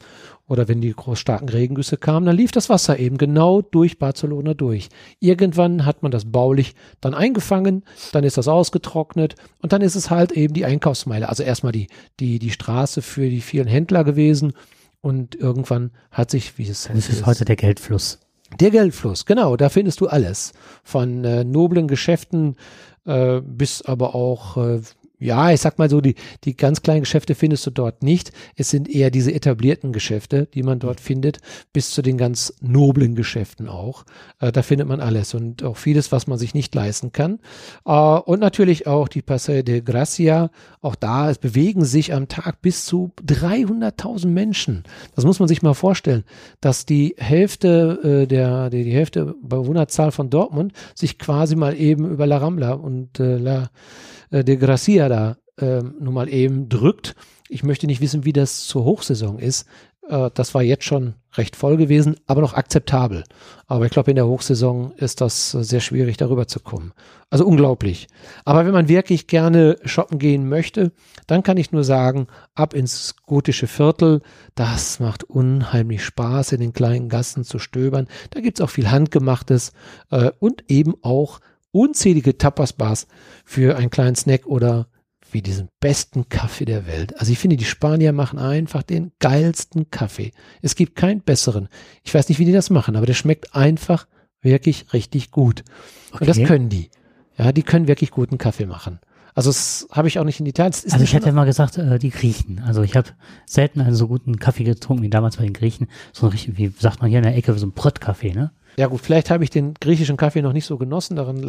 Speaker 1: Oder wenn die groß starken Regengüsse kamen, dann lief das Wasser eben genau durch Barcelona durch. Irgendwann hat man das baulich dann eingefangen, dann ist das ausgetrocknet und dann ist es halt eben die Einkaufsmeile. Also erstmal die, die, die Straße für die vielen Händler gewesen und irgendwann hat sich, wie es
Speaker 2: Das ist heute der Geldfluss.
Speaker 1: der Geldfluss, genau, da findest du alles. Von äh, noblen Geschäften äh, bis aber auch, äh, ja, ich sag mal so, die, die ganz kleinen Geschäfte findest du dort nicht. Es sind eher diese etablierten Geschäfte, die man dort findet, bis zu den ganz noblen Geschäften auch. Äh, da findet man alles und auch vieles, was man sich nicht leisten kann. Äh, und natürlich auch die Paseo de Gracia. Auch da, es bewegen sich am Tag bis zu 300.000 Menschen. Das muss man sich mal vorstellen, dass die Hälfte äh, der, die, die Hälfte Bewohnerzahl von Dortmund sich quasi mal eben über La Rambla und äh, La äh, de Gracia da äh, nun mal eben drückt. Ich möchte nicht wissen, wie das zur Hochsaison ist. Äh, das war jetzt schon recht voll gewesen, aber noch akzeptabel. Aber ich glaube, in der Hochsaison ist das äh, sehr schwierig, darüber zu kommen. Also unglaublich. Aber wenn man wirklich gerne shoppen gehen möchte, dann kann ich nur sagen, ab ins gotische Viertel. Das macht unheimlich Spaß, in den kleinen Gassen zu stöbern. Da gibt's auch viel Handgemachtes äh, und eben auch unzählige Tapas-Bars für einen kleinen Snack oder wie diesen besten Kaffee der Welt. Also ich finde, die Spanier machen einfach den geilsten Kaffee. Es gibt keinen besseren. Ich weiß nicht, wie die das machen, aber der schmeckt einfach wirklich richtig gut.
Speaker 2: Okay.
Speaker 1: Und das können die. Ja, die können wirklich guten Kaffee machen. Also das habe ich auch nicht in Details.
Speaker 2: Also ich hätte ja mal gesagt, äh, die Griechen. Also ich habe selten einen so guten Kaffee getrunken wie damals bei den Griechen. So ein richtig, wie sagt man hier in der Ecke, so ein Brot-Kaffee, ne?
Speaker 1: Ja gut, vielleicht habe ich den griechischen Kaffee noch nicht so genossen, daran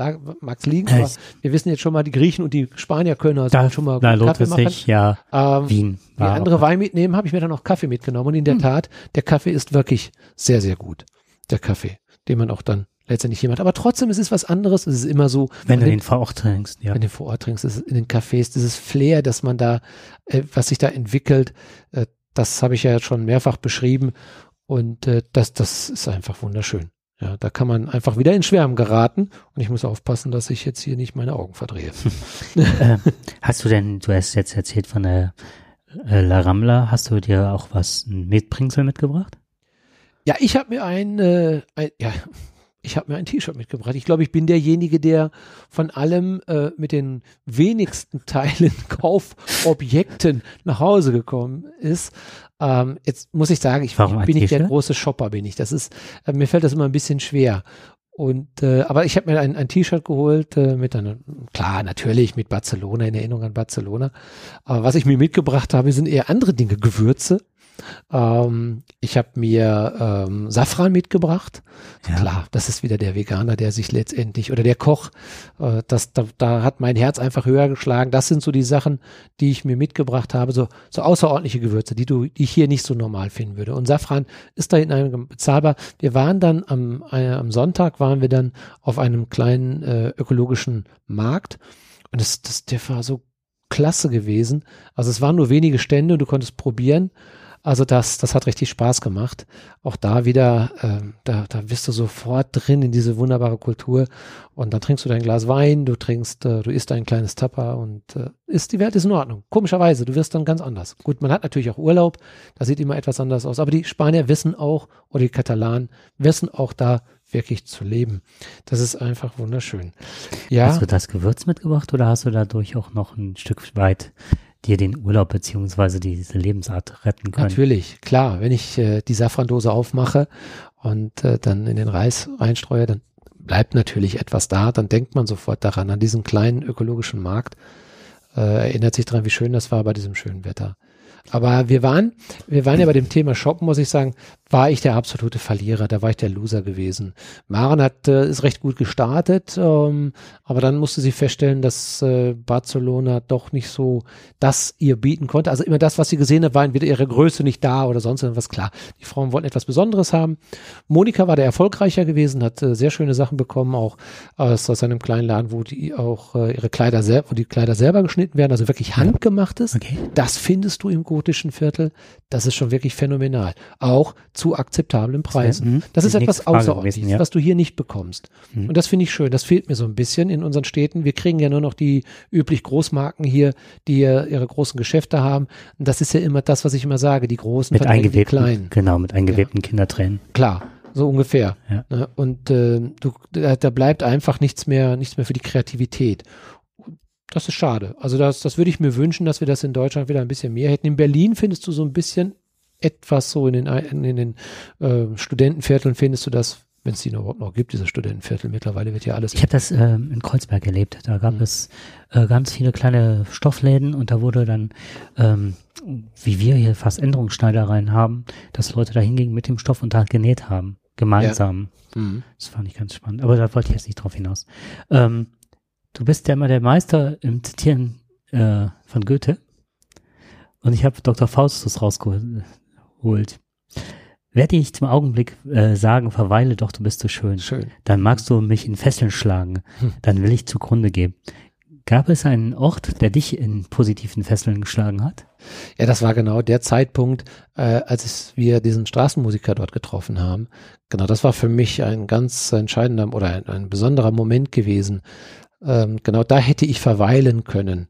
Speaker 1: mag es liegen, aber wir wissen jetzt schon mal, die Griechen und die Spanier können also
Speaker 2: da,
Speaker 1: schon mal
Speaker 2: da lohnt
Speaker 1: Kaffee machen.
Speaker 2: sich, ja,
Speaker 1: Ähm,
Speaker 2: Wien.
Speaker 1: Die andere Wein mitnehmen, habe ich mir dann auch Kaffee mitgenommen. Und in der
Speaker 2: Hm.
Speaker 1: Tat, der Kaffee ist wirklich sehr, sehr gut. Der Kaffee, den man auch dann letztendlich jemand. Aber trotzdem, es ist was anderes. Es ist immer so,
Speaker 2: Wenn du
Speaker 1: man
Speaker 2: den vor Ort trinkst, ja.
Speaker 1: wenn du vor Ort trinkst, ist in den Cafés, dieses Flair, dass man da, äh, was sich da entwickelt, äh, das habe ich ja schon mehrfach beschrieben. Und äh, das, das ist einfach wunderschön. Ja, da kann man einfach wieder in Schwärmen geraten. Und ich muss aufpassen, dass ich jetzt hier nicht meine Augen verdrehe. *laughs*
Speaker 2: äh, hast du denn, du hast jetzt erzählt von der äh, La Rambla, hast du dir auch was, ein Mitbringsel mitgebracht?
Speaker 1: Ja, ich habe mir ein, äh, ein ja, ich habe mir ein T-Shirt mitgebracht. Ich glaube, ich bin derjenige, der von allem äh, mit den wenigsten Teilen *laughs* Kaufobjekten nach Hause gekommen ist. Ähm, jetzt muss ich sagen, ich,
Speaker 2: Warum
Speaker 1: bin nicht der große Shopper, bin ich. Das ist, äh, mir fällt das immer ein bisschen schwer. Und äh, aber ich habe mir ein, ein T-Shirt geholt äh, mit einer, klar, natürlich mit Barcelona, in Erinnerung an Barcelona. Aber was ich mir mitgebracht habe, sind eher andere Dinge, Gewürze. Ähm, ich habe mir ähm, Safran mitgebracht.
Speaker 2: Ja.
Speaker 1: Klar, das ist wieder der Veganer, der sich letztendlich, oder der Koch, äh, das, da, da hat mein Herz einfach höher geschlagen. Das sind so die Sachen, die ich mir mitgebracht habe, so, so außerordentliche Gewürze, die du, die ich hier nicht so normal finden würde. Und Safran ist da in einem bezahlbar. Wir waren dann am, äh, am Sonntag waren wir dann auf einem kleinen äh, ökologischen Markt und das, das, der war so klasse gewesen. Also es waren nur wenige Stände und du konntest probieren. Also das, das hat richtig Spaß gemacht. Auch da wieder, ähm, da, da bist du sofort drin in diese wunderbare Kultur und dann trinkst du dein Glas Wein, du trinkst, äh, du isst ein kleines Tapper und äh, ist die Welt ist in Ordnung. Komischerweise, du wirst dann ganz anders. Gut, man hat natürlich auch Urlaub, das sieht immer etwas anders aus, aber die Spanier wissen auch oder die Katalanen wissen auch da wirklich zu leben. Das ist einfach wunderschön. Ja.
Speaker 2: Hast du das Gewürz mitgebracht oder hast du dadurch auch noch ein Stück weit dir den Urlaub beziehungsweise diese Lebensart retten können?
Speaker 1: Natürlich, klar. Wenn ich äh, die Safrandose aufmache und äh, dann in den Reis reinstreue, dann bleibt natürlich etwas da. Dann denkt man sofort daran, an diesen kleinen ökologischen Markt. Äh, erinnert sich daran, wie schön das war bei diesem schönen Wetter. Aber wir waren, wir waren ja bei dem Thema Shoppen, muss ich sagen, war ich der absolute Verlierer, da war ich der Loser gewesen. Maren hat, äh, ist recht gut gestartet, ähm, aber dann musste sie feststellen, dass äh, Barcelona doch nicht so das ihr bieten konnte. Also immer das, was sie gesehen hat, war entweder ihre Größe nicht da oder sonst irgendwas. Klar, die Frauen wollten etwas Besonderes haben. Monika war der erfolgreicher gewesen, hat äh, sehr schöne Sachen bekommen, auch aus, aus einem kleinen Laden, wo die auch äh, ihre Kleider selber, wo die Kleider selber geschnitten werden, also wirklich handgemachtes.
Speaker 2: Okay.
Speaker 1: Das findest du im gotischen Viertel. Das ist schon wirklich phänomenal. Auch zu akzeptablen Preisen.
Speaker 2: Mhm.
Speaker 1: Das ist etwas Außerordentliches,
Speaker 2: gewesen, ja.
Speaker 1: was du hier nicht bekommst.
Speaker 2: Mhm.
Speaker 1: Und das finde ich schön. Das fehlt mir so ein bisschen in unseren Städten. Wir kriegen ja nur noch die üblich Großmarken hier, die ja ihre großen Geschäfte haben. Und das ist ja immer das, was ich immer sage. Die Großen
Speaker 2: Mit eingewebten,
Speaker 1: Kleinen.
Speaker 2: genau, mit eingewebten Kindertränen.
Speaker 1: Klar, so ungefähr.
Speaker 2: Ja.
Speaker 1: Ne? Und äh, du, da, da bleibt einfach nichts mehr, nichts mehr für die Kreativität. Das ist schade. Also das, das würde ich mir wünschen, dass wir das in Deutschland wieder ein bisschen mehr hätten. In Berlin findest du so ein bisschen etwas so in den, in, den äh, Studentenvierteln findest du das, wenn es die noch überhaupt noch gibt, diese Studentenviertel. Mittlerweile wird ja alles.
Speaker 2: Ich habe das ähm, in Kreuzberg erlebt. Da gab
Speaker 1: Mhm.
Speaker 2: es äh, ganz viele kleine Stoffläden und da wurde dann, ähm, wie wir hier fast Änderungsschneidereien haben, dass Leute da hingingen mit dem Stoff und da genäht haben. Gemeinsam.
Speaker 1: Mhm.
Speaker 2: Das fand ich ganz spannend. Aber da wollte ich jetzt nicht drauf hinaus. Ähm, du bist ja immer der Meister im Zitieren äh, von Goethe. Und ich habe Dr. Faustus rausgeholt. Werde ich zum Augenblick äh, sagen, verweile doch, du bist so schön.
Speaker 1: Schön.
Speaker 2: Dann magst du mich in Fesseln schlagen.
Speaker 1: Hm.
Speaker 2: Dann will ich zugrunde gehen. Gab es einen Ort, der dich in positiven Fesseln geschlagen hat?
Speaker 1: Ja, das war genau der Zeitpunkt, äh, als wir diesen Straßenmusiker dort getroffen haben. Genau, das war für mich ein ganz entscheidender oder ein, ein besonderer Moment gewesen. Ähm, genau da hätte ich verweilen können.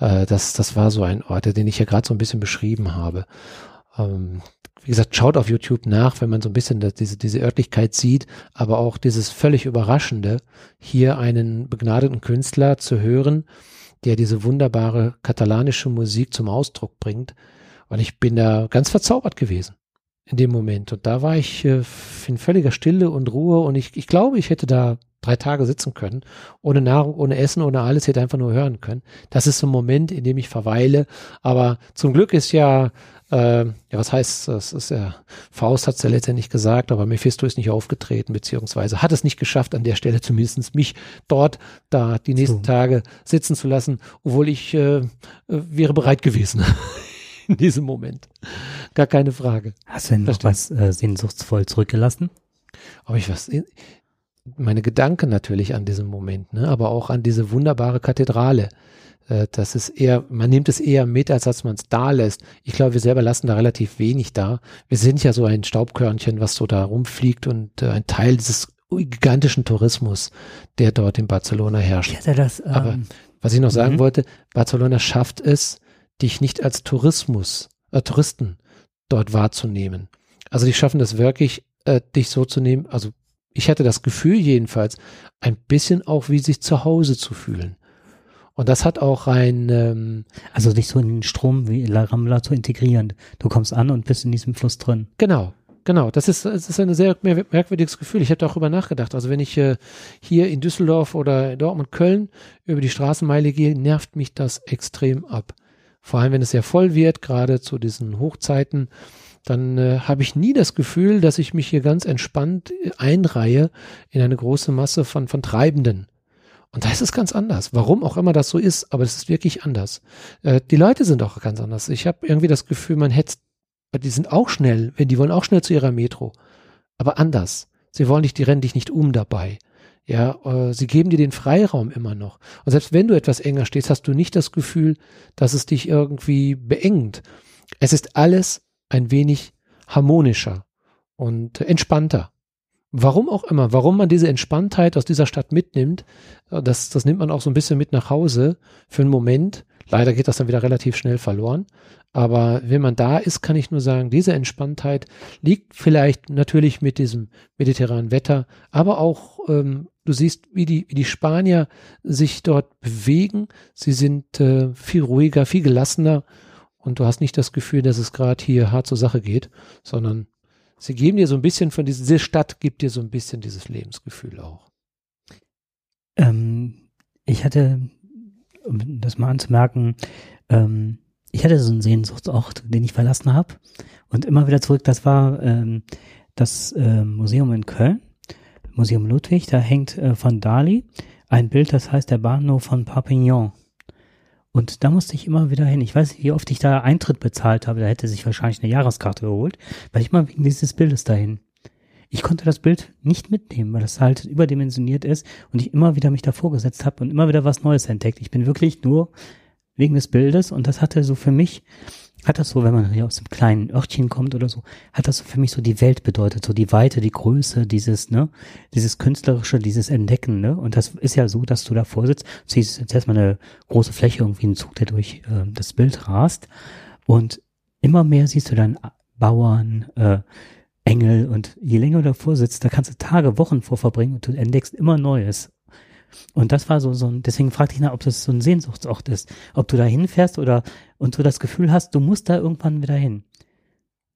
Speaker 1: Äh, das, das war so ein Ort, den ich ja gerade so ein bisschen beschrieben habe. Ähm, wie gesagt, schaut auf YouTube nach, wenn man so ein bisschen das, diese, diese Örtlichkeit sieht, aber auch dieses völlig Überraschende, hier einen begnadeten Künstler zu hören, der diese wunderbare katalanische Musik zum Ausdruck bringt. Und ich bin da ganz verzaubert gewesen in dem Moment. Und da war ich äh, in völliger Stille und Ruhe und ich, ich glaube, ich hätte da drei Tage sitzen können, ohne Nahrung, ohne Essen, ohne alles, hätte einfach nur hören können. Das ist so ein Moment, in dem ich verweile. Aber zum Glück ist ja, äh, ja, was heißt, das ist ja, Faust hat es ja letztendlich gesagt, aber Mephisto ist nicht aufgetreten, beziehungsweise hat es nicht geschafft, an der Stelle zumindest mich dort da die nächsten so. Tage sitzen zu lassen, obwohl ich äh, äh wäre bereit gewesen. *laughs* in diesem Moment. Gar keine Frage.
Speaker 2: Hast du denn noch was äh, sehnsuchtsvoll zurückgelassen?
Speaker 1: Ob ich was, meine Gedanken natürlich an diesem Moment, ne? aber auch an diese wunderbare Kathedrale. Äh, das ist eher, man nimmt es eher mit, als dass man es da lässt. Ich glaube, wir selber lassen da relativ wenig da. Wir sind ja so ein Staubkörnchen, was so da rumfliegt und äh, ein Teil dieses gigantischen Tourismus, der dort in Barcelona herrscht.
Speaker 2: Ja, das,
Speaker 1: ähm, aber was ich noch sagen mhm. wollte, Barcelona schafft es, dich nicht als Tourismus, äh, Touristen dort wahrzunehmen. Also die schaffen das wirklich, äh, dich so zu nehmen, also ich hatte das Gefühl jedenfalls, ein bisschen auch wie sich zu Hause zu fühlen. Und das hat auch ein ähm,
Speaker 2: also dich so in den Strom wie La Rambla zu integrieren. Du kommst an und bist in diesem Fluss drin.
Speaker 1: Genau, genau. Das ist das ist ein sehr merkwürdiges Gefühl. Ich habe darüber nachgedacht. Also wenn ich äh, hier in Düsseldorf oder Dortmund Köln über die Straßenmeile gehe, nervt mich das extrem ab. Vor allem wenn es sehr voll wird, gerade zu diesen Hochzeiten dann äh, habe ich nie das Gefühl, dass ich mich hier ganz entspannt äh, einreihe in eine große Masse von, von Treibenden. Und da ist es ganz anders. Warum auch immer das so ist, aber es ist wirklich anders. Äh, die Leute sind auch ganz anders. Ich habe irgendwie das Gefühl, man hätte, die sind auch schnell, wenn die wollen auch schnell zu ihrer Metro, aber anders. Sie wollen dich, die rennen dich nicht um dabei. Ja, äh, sie geben dir den Freiraum immer noch. Und selbst wenn du etwas enger stehst, hast du nicht das Gefühl, dass es dich irgendwie beengt. Es ist alles ein wenig harmonischer und entspannter. Warum auch immer, warum man diese Entspanntheit aus dieser Stadt mitnimmt, äh, das, das nimmt man auch so ein bisschen mit nach Hause für einen Moment. Leider geht das dann wieder relativ schnell verloren. Aber wenn man da ist, kann ich nur sagen, diese Entspanntheit liegt vielleicht natürlich mit diesem mediterranen Wetter, aber auch, ähm, du siehst, wie die, wie die Spanier sich dort bewegen. Sie sind äh, viel ruhiger, viel gelassener und du hast nicht das Gefühl, dass es gerade hier hart zur Sache geht, sondern sie geben dir so ein bisschen von dieser, diese Stadt gibt dir so ein bisschen dieses Lebensgefühl auch.
Speaker 2: Ähm, ich hatte, um das mal anzumerken, ähm, ich hatte so einen Sehnsuchtsort, den ich verlassen habe und immer wieder zurück. Das war ähm, das äh, Museum in Köln, Museum Ludwig. Da hängt äh, von Dali ein Bild, das heißt der Bahnhof von Perpignan. Und da musste ich immer wieder hin. Ich weiß nicht, wie oft ich da Eintritt bezahlt habe. Da hätte sich wahrscheinlich eine Jahreskarte geholt, weil ich mal wegen dieses Bildes dahin. Ich konnte das Bild nicht mitnehmen, weil das halt überdimensioniert ist und ich immer wieder mich davor gesetzt habe und immer wieder was Neues entdeckt. Ich bin wirklich nur wegen des Bildes und das hatte so für mich hat das so, wenn man hier aus einem kleinen Örtchen kommt oder so, hat das so für mich so die Welt bedeutet, so die Weite, die Größe, dieses, ne, dieses künstlerische, dieses Entdecken, ne? Und das ist ja so, dass du davor sitzt, siehst jetzt erstmal eine große Fläche, irgendwie einen Zug, der durch äh, das Bild rast und immer mehr siehst du dann Bauern, äh, Engel und je länger du davor sitzt, da kannst du Tage, Wochen vor verbringen und du entdeckst immer Neues. Und das war so, so ein, deswegen fragte ich nach, ob das so ein Sehnsuchtsort ist. Ob du da hinfährst oder, und du das Gefühl hast, du musst da irgendwann wieder hin.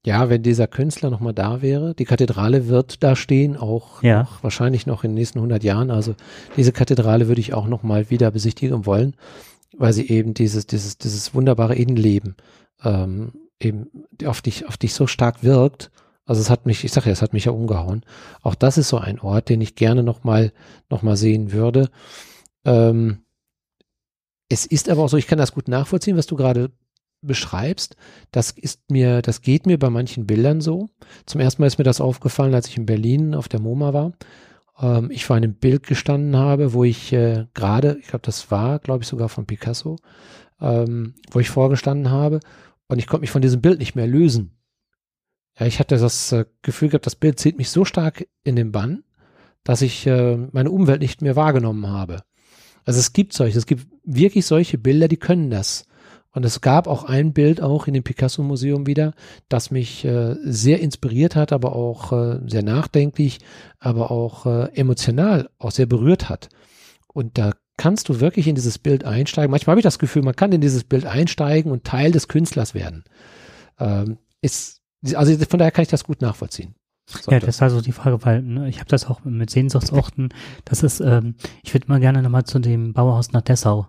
Speaker 1: Ja, wenn dieser Künstler nochmal da wäre, die Kathedrale wird da stehen, auch
Speaker 2: ja.
Speaker 1: noch, wahrscheinlich noch in den nächsten 100 Jahren. Also diese Kathedrale würde ich auch nochmal wieder besichtigen wollen, weil sie eben dieses, dieses, dieses wunderbare Innenleben ähm, eben auf dich, auf dich so stark wirkt also es hat mich, ich sage ja, es hat mich ja umgehauen. Auch das ist so ein Ort, den ich gerne nochmal noch mal sehen würde. Ähm, es ist aber auch so, ich kann das gut nachvollziehen, was du gerade beschreibst. Das ist mir, das geht mir bei manchen Bildern so. Zum ersten Mal ist mir das aufgefallen, als ich in Berlin auf der MoMA war. Ähm, ich vor einem Bild gestanden habe, wo ich äh, gerade, ich glaube, das war, glaube ich, sogar von Picasso, ähm, wo ich vorgestanden habe und ich konnte mich von diesem Bild nicht mehr lösen. Ja, ich hatte das äh, Gefühl gehabt, das Bild zieht mich so stark in den Bann, dass ich äh, meine Umwelt nicht mehr wahrgenommen habe. Also es gibt solche, es gibt wirklich solche Bilder, die können das. Und es gab auch ein Bild auch in dem Picasso-Museum wieder, das mich äh, sehr inspiriert hat, aber auch äh, sehr nachdenklich, aber auch äh, emotional auch sehr berührt hat. Und da kannst du wirklich in dieses Bild einsteigen. Manchmal habe ich das Gefühl, man kann in dieses Bild einsteigen und Teil des Künstlers werden. Ähm, ist, also von daher kann ich das gut nachvollziehen.
Speaker 2: So, ja, das war so die Frage, weil ne, ich habe das auch mit Sehnsuchtsorten. Das ist, ähm, ich würde mal gerne nochmal zu dem Bauhaus nach Dessau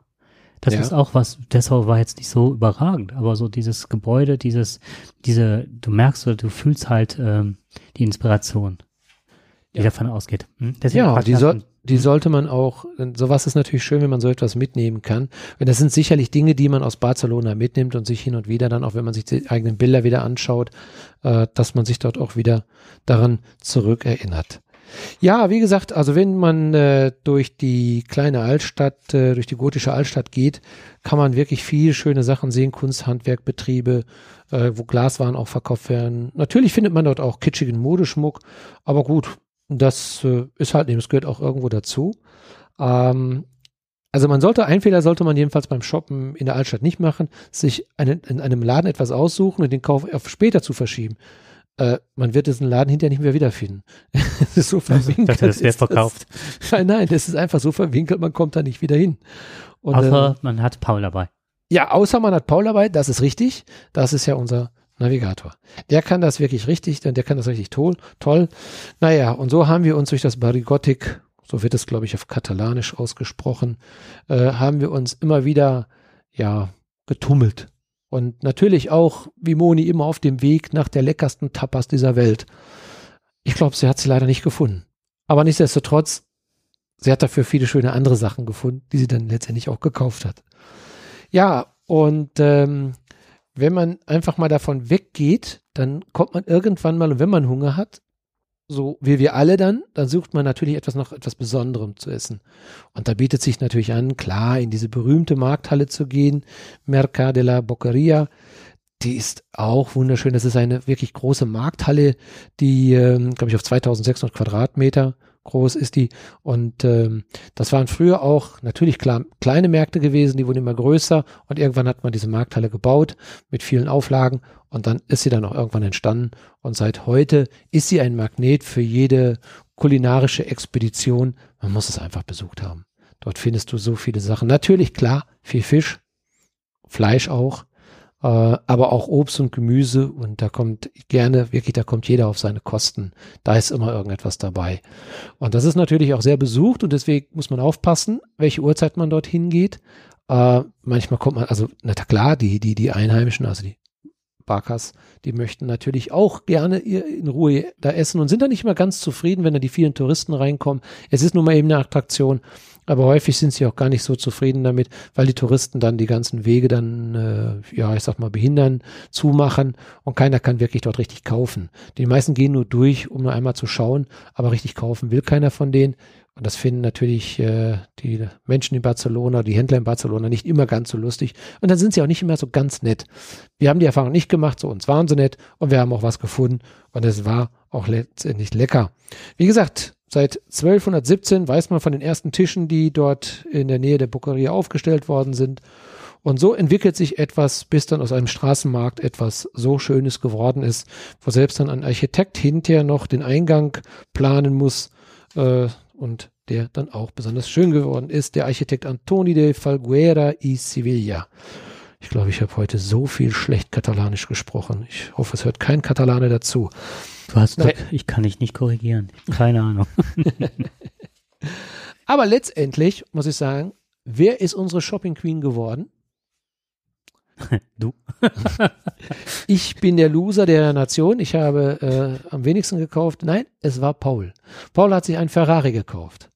Speaker 2: das ja. ist auch was, Dessau war jetzt nicht so überragend, aber so dieses Gebäude, dieses, diese, du merkst oder du fühlst halt ähm, die Inspiration, die ja. davon ausgeht. Hm?
Speaker 1: ja, die, soll, die hm? sollte man auch, sowas ist natürlich schön, wenn man so etwas mitnehmen kann. Und das sind sicherlich Dinge, die man aus Barcelona mitnimmt und sich hin und wieder dann, auch wenn man sich die eigenen Bilder wieder anschaut, äh, dass man sich dort auch wieder daran zurückerinnert. Ja, wie gesagt, also wenn man äh, durch die kleine Altstadt, äh, durch die gotische Altstadt geht, kann man wirklich viele schöne Sachen sehen, Kunsthandwerkbetriebe, äh, wo Glaswaren auch verkauft werden. Natürlich findet man dort auch kitschigen Modeschmuck, aber gut, das äh, ist halt, das gehört auch irgendwo dazu. Ähm, also man sollte, ein Fehler sollte man jedenfalls beim Shoppen in der Altstadt nicht machen, sich einen, in einem Laden etwas aussuchen und den Kauf auf später zu verschieben äh, man wird diesen Laden hinterher nicht mehr wiederfinden. *laughs*
Speaker 2: das ist so *laughs* verwinkelt. Ich dachte, das wäre verkauft.
Speaker 1: Das, *laughs* nein, nein, das ist einfach so verwinkelt, man kommt da nicht wieder hin.
Speaker 2: Und, außer äh, man hat Paul dabei.
Speaker 1: Ja, außer man hat Paul dabei, das ist richtig. Das ist ja unser Navigator. Der kann das wirklich richtig, denn der kann das richtig toll. toll. Naja, und so haben wir uns durch das Barigotik, so wird es, glaube ich, auf Katalanisch ausgesprochen, äh, haben wir uns immer wieder, ja, getummelt. Und natürlich auch, wie Moni, immer auf dem Weg nach der leckersten Tapas dieser Welt. Ich glaube, sie hat sie leider nicht gefunden. Aber nichtsdestotrotz, sie hat dafür viele schöne andere Sachen gefunden, die sie dann letztendlich auch gekauft hat. Ja, und ähm, wenn man einfach mal davon weggeht, dann kommt man irgendwann mal, und wenn man Hunger hat, so wie wir alle dann, dann sucht man natürlich etwas noch etwas Besonderem zu essen. Und da bietet sich natürlich an, klar, in diese berühmte Markthalle zu gehen, Merca de la Boqueria. Die ist auch wunderschön. Das ist eine wirklich große Markthalle, die, ähm, glaube ich, auf 2600 Quadratmeter groß ist die. Und ähm, das waren früher auch natürlich klar, kleine Märkte gewesen, die wurden immer größer und irgendwann hat man diese Markthalle gebaut mit vielen Auflagen und dann ist sie dann auch irgendwann entstanden. Und seit heute ist sie ein Magnet für jede kulinarische Expedition. Man muss es einfach besucht haben. Dort findest du so viele Sachen. Natürlich, klar, viel Fisch, Fleisch auch, äh, aber auch Obst und Gemüse und da kommt gerne, wirklich, da kommt jeder auf seine Kosten. Da ist immer irgendetwas dabei. Und das ist natürlich auch sehr besucht und deswegen muss man aufpassen, welche Uhrzeit man dort hingeht. Äh, manchmal kommt man, also, na klar, die, die, die Einheimischen, also die Barkas, die möchten natürlich auch gerne in Ruhe da essen und sind da nicht immer ganz zufrieden, wenn da die vielen Touristen reinkommen. Es ist nun mal eben eine Attraktion, aber häufig sind sie auch gar nicht so zufrieden damit, weil die Touristen dann die ganzen Wege dann, äh, ja, ich sag mal, behindern, zumachen und keiner kann wirklich dort richtig kaufen. Die meisten gehen nur durch, um nur einmal zu schauen, aber richtig kaufen will keiner von denen. Und das finden natürlich äh, die Menschen in Barcelona, die Händler in Barcelona nicht immer ganz so lustig. Und dann sind sie auch nicht immer so ganz nett. Wir haben die Erfahrung nicht gemacht, so uns waren sie nett und wir haben auch was gefunden und es war auch letztendlich lecker. Wie gesagt, seit 1217 weiß man von den ersten Tischen, die dort in der Nähe der Buckeria aufgestellt worden sind. Und so entwickelt sich etwas, bis dann aus einem Straßenmarkt etwas so Schönes geworden ist, wo selbst dann ein Architekt hinterher noch den Eingang planen muss, äh, und der dann auch besonders schön geworden ist, der Architekt Antoni de Falguera y Sevilla. Ich glaube, ich habe heute so viel schlecht Katalanisch gesprochen. Ich hoffe, es hört kein Katalane dazu.
Speaker 2: Du hast doch, ich kann dich nicht korrigieren. Keine Ahnung. *laughs*
Speaker 1: Aber letztendlich muss ich sagen, wer ist unsere Shopping Queen geworden? *laughs*
Speaker 2: Du. *laughs*
Speaker 1: ich bin der Loser der Nation. Ich habe äh, am wenigsten gekauft. Nein, es war Paul. Paul hat sich ein Ferrari gekauft.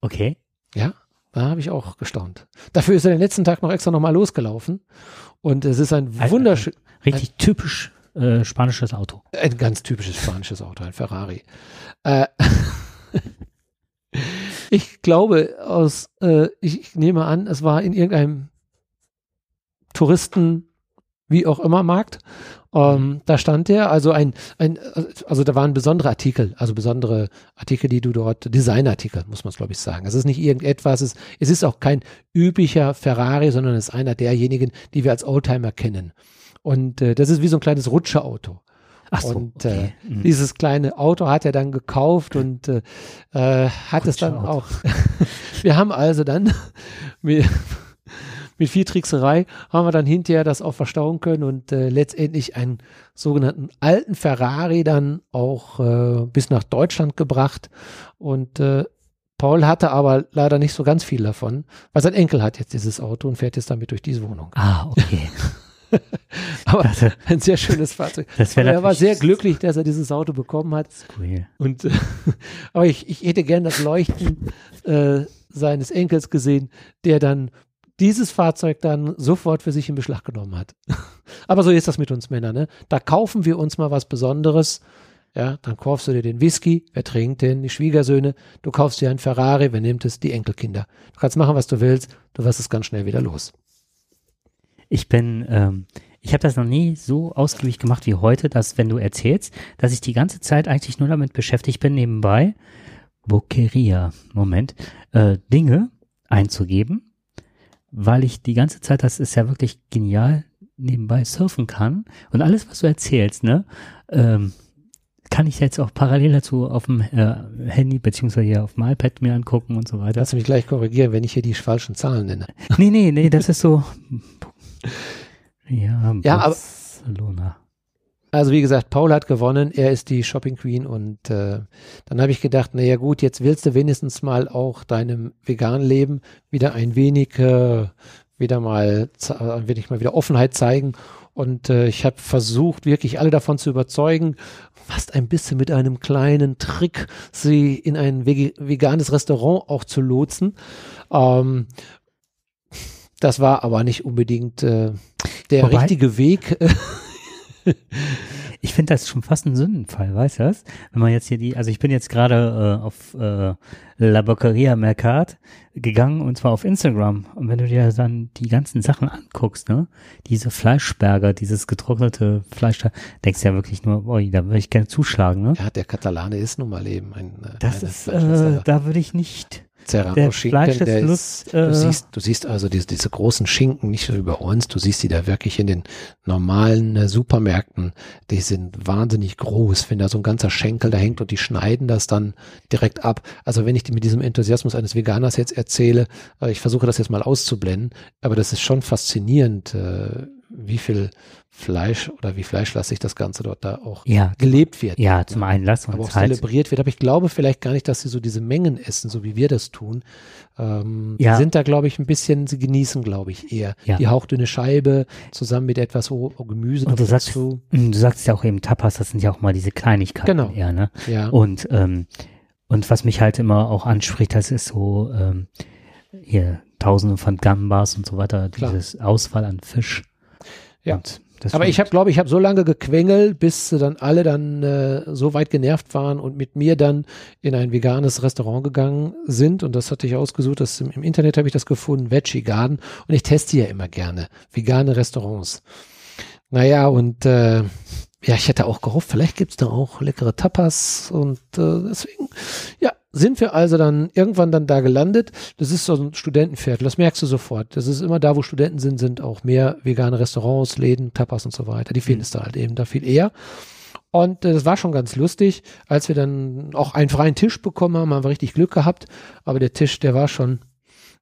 Speaker 2: Okay.
Speaker 1: Ja, da habe ich auch gestaunt. Dafür ist er den letzten Tag noch extra nochmal losgelaufen. Und es ist ein wunderschön.
Speaker 2: Richtig ein, typisch äh, spanisches Auto.
Speaker 1: Ein ganz typisches spanisches Auto, ein Ferrari. Äh, *laughs* ich glaube, aus, äh, ich nehme an, es war in irgendeinem Touristen wie auch immer Markt. Ähm, da stand der, also ein, ein, also da waren besondere Artikel, also besondere Artikel, die du dort, Designartikel, muss man es glaube ich sagen. Es ist nicht irgendetwas, es, es ist auch kein üblicher Ferrari, sondern es ist einer derjenigen, die wir als Oldtimer kennen. Und äh, das ist wie so ein kleines Rutscherauto.
Speaker 2: Ach so,
Speaker 1: und
Speaker 2: okay.
Speaker 1: äh,
Speaker 2: Mhm.
Speaker 1: dieses kleine Auto hat er dann gekauft und äh, äh, hat es dann
Speaker 2: Rutscherauto.
Speaker 1: auch. *laughs* wir haben also dann *laughs* mit, mit viel Trickserei haben wir dann hinterher das auch verstauen können und äh, letztendlich einen sogenannten alten Ferrari dann auch äh, bis nach Deutschland gebracht und äh, Paul hatte aber leider nicht so ganz viel davon, weil sein Enkel hat jetzt dieses Auto und fährt jetzt damit durch diese Wohnung.
Speaker 2: Ah, okay. *laughs* *laughs*
Speaker 1: Aber
Speaker 2: Das,
Speaker 1: ein sehr schönes Fahrzeug.
Speaker 2: das
Speaker 1: er war sehr glücklich, dass er dieses Auto bekommen hat.
Speaker 2: Skurril.
Speaker 1: Und äh, *laughs* aber ich, ich hätte gern das Leuchten äh, seines Enkels gesehen, der dann dieses Fahrzeug dann sofort für sich in Beschlag genommen hat. *laughs* aber so ist das mit uns Männern, ne? Da kaufen wir uns mal was Besonderes. Ja, dann kaufst du dir den Whisky, wer trinkt den? Die Schwiegersöhne. Du kaufst dir ein Ferrari, wer nimmt es? Die Enkelkinder. Du kannst machen, was du willst, du wirst es ganz schnell wieder los.
Speaker 2: Ich bin, ähm, ich habe das noch nie so ausgiebig gemacht wie heute, dass wenn du erzählst, dass ich die ganze Zeit eigentlich nur damit beschäftigt bin, nebenbei Boqueria, Moment, äh, Dinge einzugeben, weil ich die ganze Zeit, das ist ja wirklich genial, nebenbei surfen kann und alles, was du erzählst, ne, ähm, kann ich jetzt auch parallel dazu auf dem äh, Handy beziehungsweise hier auf dem iPad mir angucken und so weiter.
Speaker 1: Lass mich gleich korrigieren, wenn ich hier die falschen Zahlen nenne.
Speaker 2: Nee, nee, nee, das ist so. *laughs* Ja,
Speaker 1: Ja, aber-
Speaker 2: Barcelona.
Speaker 1: Also wie gesagt, Paul hat gewonnen, er ist die Shopping Queen und äh, dann habe ich gedacht, naja gut, jetzt willst du wenigstens mal auch deinem veganen Leben wieder ein wenig, äh, wieder mal, ein wenig mal wieder Offenheit zeigen und äh, ich habe versucht, wirklich alle davon zu überzeugen, fast ein bisschen mit einem kleinen Trick, sie in ein veganes Restaurant auch zu lotsen. Ähm, das war aber nicht unbedingt äh, der
Speaker 2: Wobei-
Speaker 1: richtige Weg. *laughs*
Speaker 2: Ich finde das schon fast ein Sündenfall, weißt du das? Wenn man jetzt hier die, also ich bin jetzt gerade äh, auf äh, La Boqueria Mercat gegangen und zwar auf Instagram. Und wenn du dir dann die ganzen Sachen anguckst, ne, diese Fleischberger, dieses getrocknete Fleisch, da denkst du ja wirklich nur, oi, da würde ich gerne zuschlagen, ne?
Speaker 1: Ja, der Katalane ist nun mal eben ein äh,
Speaker 2: Das ist, äh, da würde ich nicht.
Speaker 1: Serrano
Speaker 2: der
Speaker 1: Schinken, der ist,
Speaker 2: äh,
Speaker 1: du siehst, du siehst also diese, diese großen Schinken nicht so wie bei uns, du siehst die da wirklich in den normalen äh, Supermärkten, die sind wahnsinnig groß, wenn da so ein ganzer Schenkel da hängt und die schneiden das dann direkt ab. Also wenn ich die mit diesem Enthusiasmus eines Veganers jetzt erzähle, äh, ich versuche das jetzt mal auszublenden, aber das ist schon faszinierend, äh, wie viel Fleisch oder wie fleischlastig das Ganze dort da auch
Speaker 2: Ja,
Speaker 1: gelebt wird.
Speaker 2: ja, zum einen lassen
Speaker 1: aber auch
Speaker 2: halt.
Speaker 1: zelebriert wird. Aber ich glaube vielleicht gar nicht, dass sie so diese Mengen essen, so wie wir das tun. Ähm,
Speaker 2: Ja.
Speaker 1: Sind da, glaube ich, ein bisschen, sie genießen, glaube ich, eher
Speaker 2: Ja.
Speaker 1: die hauchdünne Scheibe zusammen mit etwas roh- Gemüse
Speaker 2: Und du sagst,
Speaker 1: dazu.
Speaker 2: Du sagst ja auch eben Tapas, das sind ja auch mal diese Kleinigkeiten
Speaker 1: Genau.
Speaker 2: eher, ne?
Speaker 1: Ja,
Speaker 2: Und, ähm, und was mich halt immer auch anspricht, das ist so, ähm, hier Tausende von Gambas und so weiter,
Speaker 1: Klar.
Speaker 2: dieses Ausfall an Fisch.
Speaker 1: Ja. Aber ich habe, glaube ich, habe so lange gequengelt, bis dann alle dann äh, so weit genervt waren und mit mir dann in ein veganes Restaurant gegangen sind. Und das hatte ich ausgesucht. Das im, im Internet habe ich das gefunden, Veggie Garden. Und ich teste ja immer gerne vegane Restaurants. Naja, und äh, ja, ich hätte auch gehofft, vielleicht gibt's da auch leckere Tapas und äh, deswegen, ja, sind wir also dann irgendwann dann da gelandet. Das ist so ein Studentenviertel, das merkst du sofort. Das ist immer da, wo Studenten sind, sind auch mehr vegane Restaurants, Läden, Tapas und so weiter. Die findest du halt eben da viel eher. Und äh, das war schon ganz lustig, als wir dann auch einen freien Tisch bekommen haben, haben wir richtig Glück gehabt. Aber der Tisch, der war schon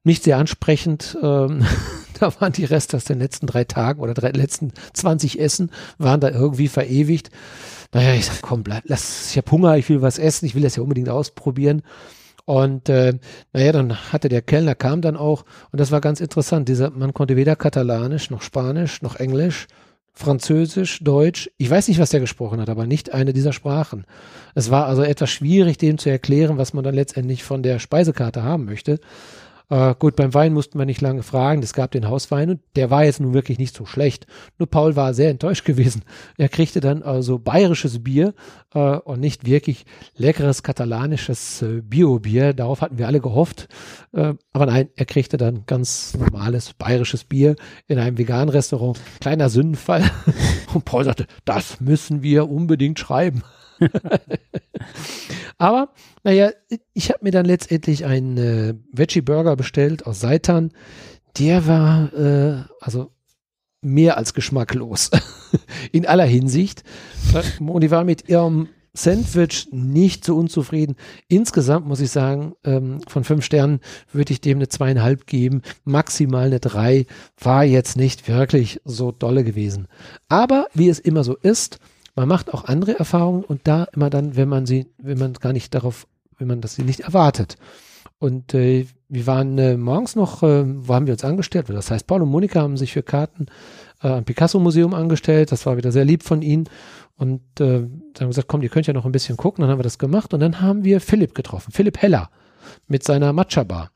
Speaker 1: nicht sehr ansprechend. Ähm, *laughs* da waren die Reste aus den letzten drei Tagen oder drei, letzten 20 Essen, waren da irgendwie verewigt. Naja, ich sag, komm, bleib, lass, ich hab Hunger, ich will was essen, ich will das ja unbedingt ausprobieren. Und äh, naja, dann hatte der Kellner, kam dann auch, und das war ganz interessant, dieser, man konnte weder Katalanisch, noch Spanisch, noch Englisch, Französisch, Deutsch, ich weiß nicht, was der gesprochen hat, aber nicht eine dieser Sprachen. Es war also etwas schwierig, dem zu erklären, was man dann letztendlich von der Speisekarte haben möchte. Äh, gut, beim Wein mussten wir nicht lange fragen. Es gab den Hauswein und der war jetzt nun wirklich nicht so schlecht. Nur Paul war sehr enttäuscht *laughs* gewesen. Er kriegte dann also bayerisches Bier äh, und nicht wirklich leckeres katalanisches äh, Bio-Bier. Darauf hatten wir alle gehofft. Äh, aber nein, er kriegte dann ganz normales bayerisches Bier in einem veganen Restaurant. Kleiner Sündenfall. *laughs* Und Paul sagte, das müssen wir unbedingt schreiben. *laughs* Aber, naja, ich habe mir dann letztendlich einen äh, Veggie-Burger bestellt aus Seitan. Der war, äh, also mehr als geschmacklos. *laughs* In aller Hinsicht. Und die war mit ihrem Sandwich nicht so unzufrieden. Insgesamt muss ich sagen, ähm, von fünf Sternen würde ich dem eine zweieinhalb geben. Maximal eine drei. War jetzt nicht wirklich so dolle gewesen. Aber wie es immer so ist, man macht auch andere Erfahrungen und da immer dann, wenn man sie, wenn man gar nicht darauf, wenn man das sie nicht erwartet. Und äh, wir waren äh, morgens noch, äh, wo haben wir uns angestellt? Das heißt, Paul und Monika haben sich für Karten äh, am Picasso-Museum angestellt. Das war wieder sehr lieb von ihnen. Und äh, haben gesagt, komm, ihr könnt ja noch ein bisschen gucken. Dann haben wir das gemacht und dann haben wir Philipp getroffen, Philipp Heller mit seiner Matcha-Bar.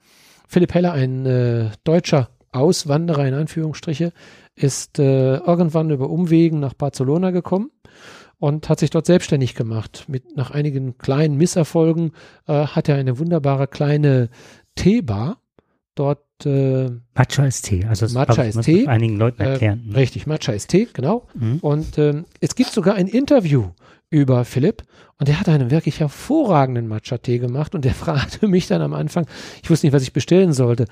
Speaker 1: Philipp Heller, ein äh, deutscher Auswanderer in Anführungsstriche, ist äh, irgendwann über Umwegen nach Barcelona gekommen und hat sich dort selbstständig gemacht. Mit nach einigen kleinen Misserfolgen äh, hat er eine wunderbare kleine Teebar. Dort äh,
Speaker 2: Matcha ist Tee. Also das
Speaker 1: Matcha ist Tee.
Speaker 2: einigen Leuten erklären.
Speaker 1: Äh, richtig, Matcha ist Tee, genau. Mhm. Und ähm, es gibt sogar ein Interview über Philipp und der hat einen wirklich hervorragenden Matcha-Tee gemacht und der *laughs* fragte mich dann am Anfang, ich wusste nicht, was ich bestellen sollte.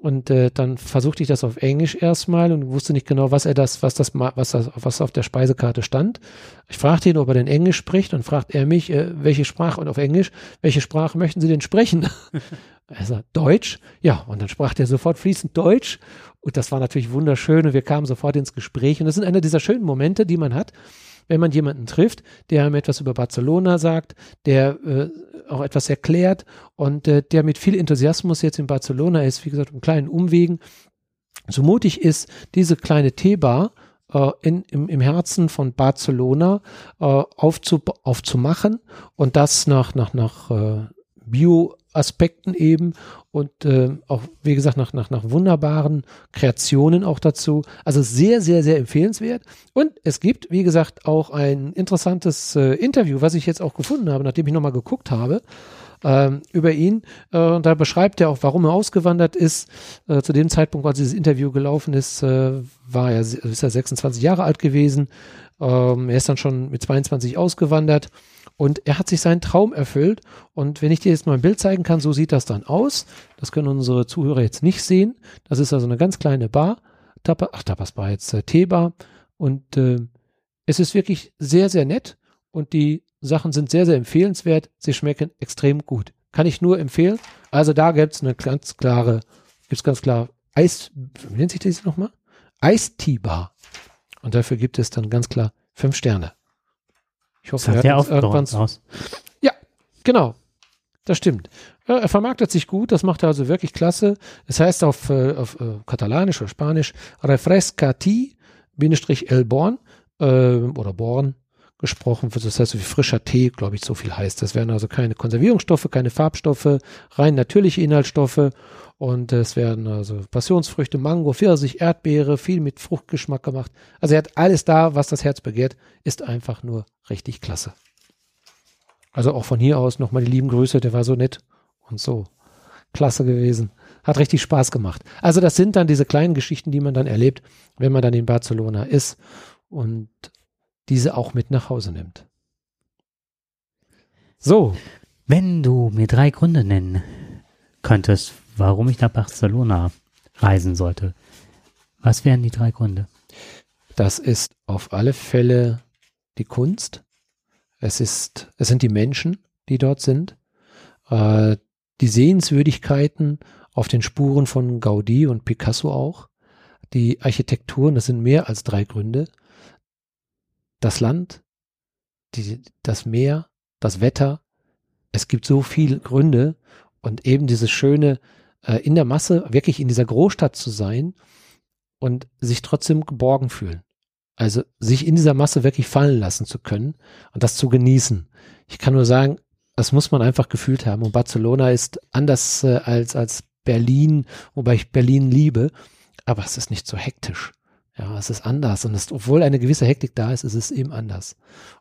Speaker 1: Und äh, dann versuchte ich das auf Englisch erstmal und wusste nicht genau, was er das, was das, was das, was auf der Speisekarte stand. Ich fragte ihn, ob er denn Englisch spricht und fragt er mich, äh, welche Sprache und auf Englisch, welche Sprache möchten Sie denn sprechen? *laughs* er sagt Deutsch. Ja, und dann sprach er sofort fließend Deutsch und das war natürlich wunderschön und wir kamen sofort ins Gespräch und das sind einer dieser schönen Momente, die man hat, wenn man jemanden trifft, der einem etwas über Barcelona sagt, der äh, auch etwas erklärt und äh, der mit viel Enthusiasmus jetzt in Barcelona ist, wie gesagt, um kleinen Umwegen, so mutig ist, diese kleine Teebar äh, in, im, im Herzen von Barcelona äh, aufzu, aufzumachen und das nach, nach, nach äh, Bio-Aspekten eben und äh, auch, wie gesagt, nach, nach, nach wunderbaren Kreationen auch dazu. Also sehr, sehr, sehr empfehlenswert. Und es gibt, wie gesagt, auch ein interessantes äh, Interview, was ich jetzt auch gefunden habe, nachdem ich nochmal geguckt habe. Ähm, über ihn. Äh, und da beschreibt er auch, warum er ausgewandert ist. Äh, zu dem Zeitpunkt, als dieses Interview gelaufen ist, äh, war er, ist er 26 Jahre alt gewesen. Ähm, er ist dann schon mit 22 ausgewandert und er hat sich seinen Traum erfüllt. Und wenn ich dir jetzt mal ein Bild zeigen kann, so sieht das dann aus. Das können unsere Zuhörer jetzt nicht sehen. Das ist also eine ganz kleine Bar. Tapas, ach, Tapas Bar jetzt äh, Teebar. Und äh, es ist wirklich sehr, sehr nett. Und die Sachen sind sehr, sehr empfehlenswert. Sie schmecken extrem gut. Kann ich nur empfehlen. Also da gibt es eine ganz klare, gibt es ganz klar Eis, wie nennt sich das nochmal? Eistee-Bar. Und dafür gibt es dann ganz klar fünf Sterne.
Speaker 2: Ich hoffe, das er hat irgendwann aus.
Speaker 1: Ja, genau. Das stimmt. Er vermarktet sich gut, das macht er also wirklich klasse. Es heißt auf, äh, auf äh, Katalanisch oder Spanisch Refrescati, Bindestrich El Born äh, oder Born gesprochen wird. Das heißt, so wie frischer Tee, glaube ich, so viel heißt. Das wären also keine Konservierungsstoffe, keine Farbstoffe, rein natürliche Inhaltsstoffe. Und es werden also Passionsfrüchte, Mango, Pfirsich, Erdbeere, viel mit Fruchtgeschmack gemacht. Also er hat alles da, was das Herz begehrt, ist einfach nur richtig klasse. Also auch von hier aus nochmal die lieben Grüße, der war so nett und so klasse gewesen. Hat richtig Spaß gemacht. Also das sind dann diese kleinen Geschichten, die man dann erlebt, wenn man dann in Barcelona ist und diese auch mit nach Hause nimmt. So.
Speaker 2: Wenn du mir drei Gründe nennen könntest, warum ich nach Barcelona reisen sollte. Was wären die drei Gründe?
Speaker 1: Das ist auf alle Fälle die Kunst. Es ist, es sind die Menschen, die dort sind. Äh, die Sehenswürdigkeiten auf den Spuren von Gaudi und Picasso auch. Die Architekturen, das sind mehr als drei Gründe. Das Land, die, das Meer, das Wetter. Es gibt so viele Gründe und eben dieses schöne, äh, in der Masse, wirklich in dieser Großstadt zu sein und sich trotzdem geborgen fühlen. Also sich in dieser Masse wirklich fallen lassen zu können und das zu genießen. Ich kann nur sagen, das muss man einfach gefühlt haben. Und Barcelona ist anders äh, als, als Berlin, wobei ich Berlin liebe, aber es ist nicht so hektisch. Ja, es ist anders und es, obwohl eine gewisse Hektik da ist, ist es eben anders.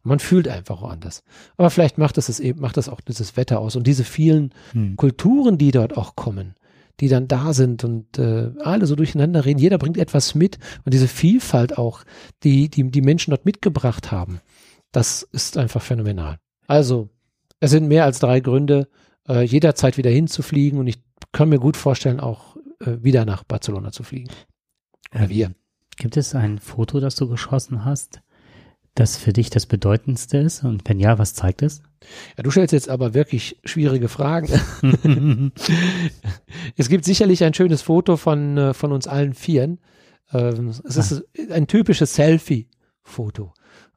Speaker 1: Und man fühlt einfach auch anders. Aber vielleicht macht es, es eben, macht das auch dieses Wetter aus und diese vielen
Speaker 2: Hm.
Speaker 1: Kulturen, die dort auch kommen, die dann da sind und äh, alle so durcheinander reden. Jeder bringt etwas mit und diese Vielfalt auch, die die, die Menschen dort mitgebracht haben, das ist einfach phänomenal. Also, es sind mehr als drei Gründe, äh, jederzeit wieder hinzufliegen und ich kann mir gut vorstellen, auch äh, wieder nach Barcelona zu fliegen. Oder wir.
Speaker 2: Gibt es ein Foto, das du geschossen hast, das für dich das bedeutendste ist? Und wenn ja, was zeigt es?
Speaker 1: Ja, du stellst jetzt aber wirklich schwierige Fragen. *laughs* es gibt sicherlich ein schönes Foto von, äh, von uns allen Vieren. Ähm, es ist ein typisches Selfie-Foto.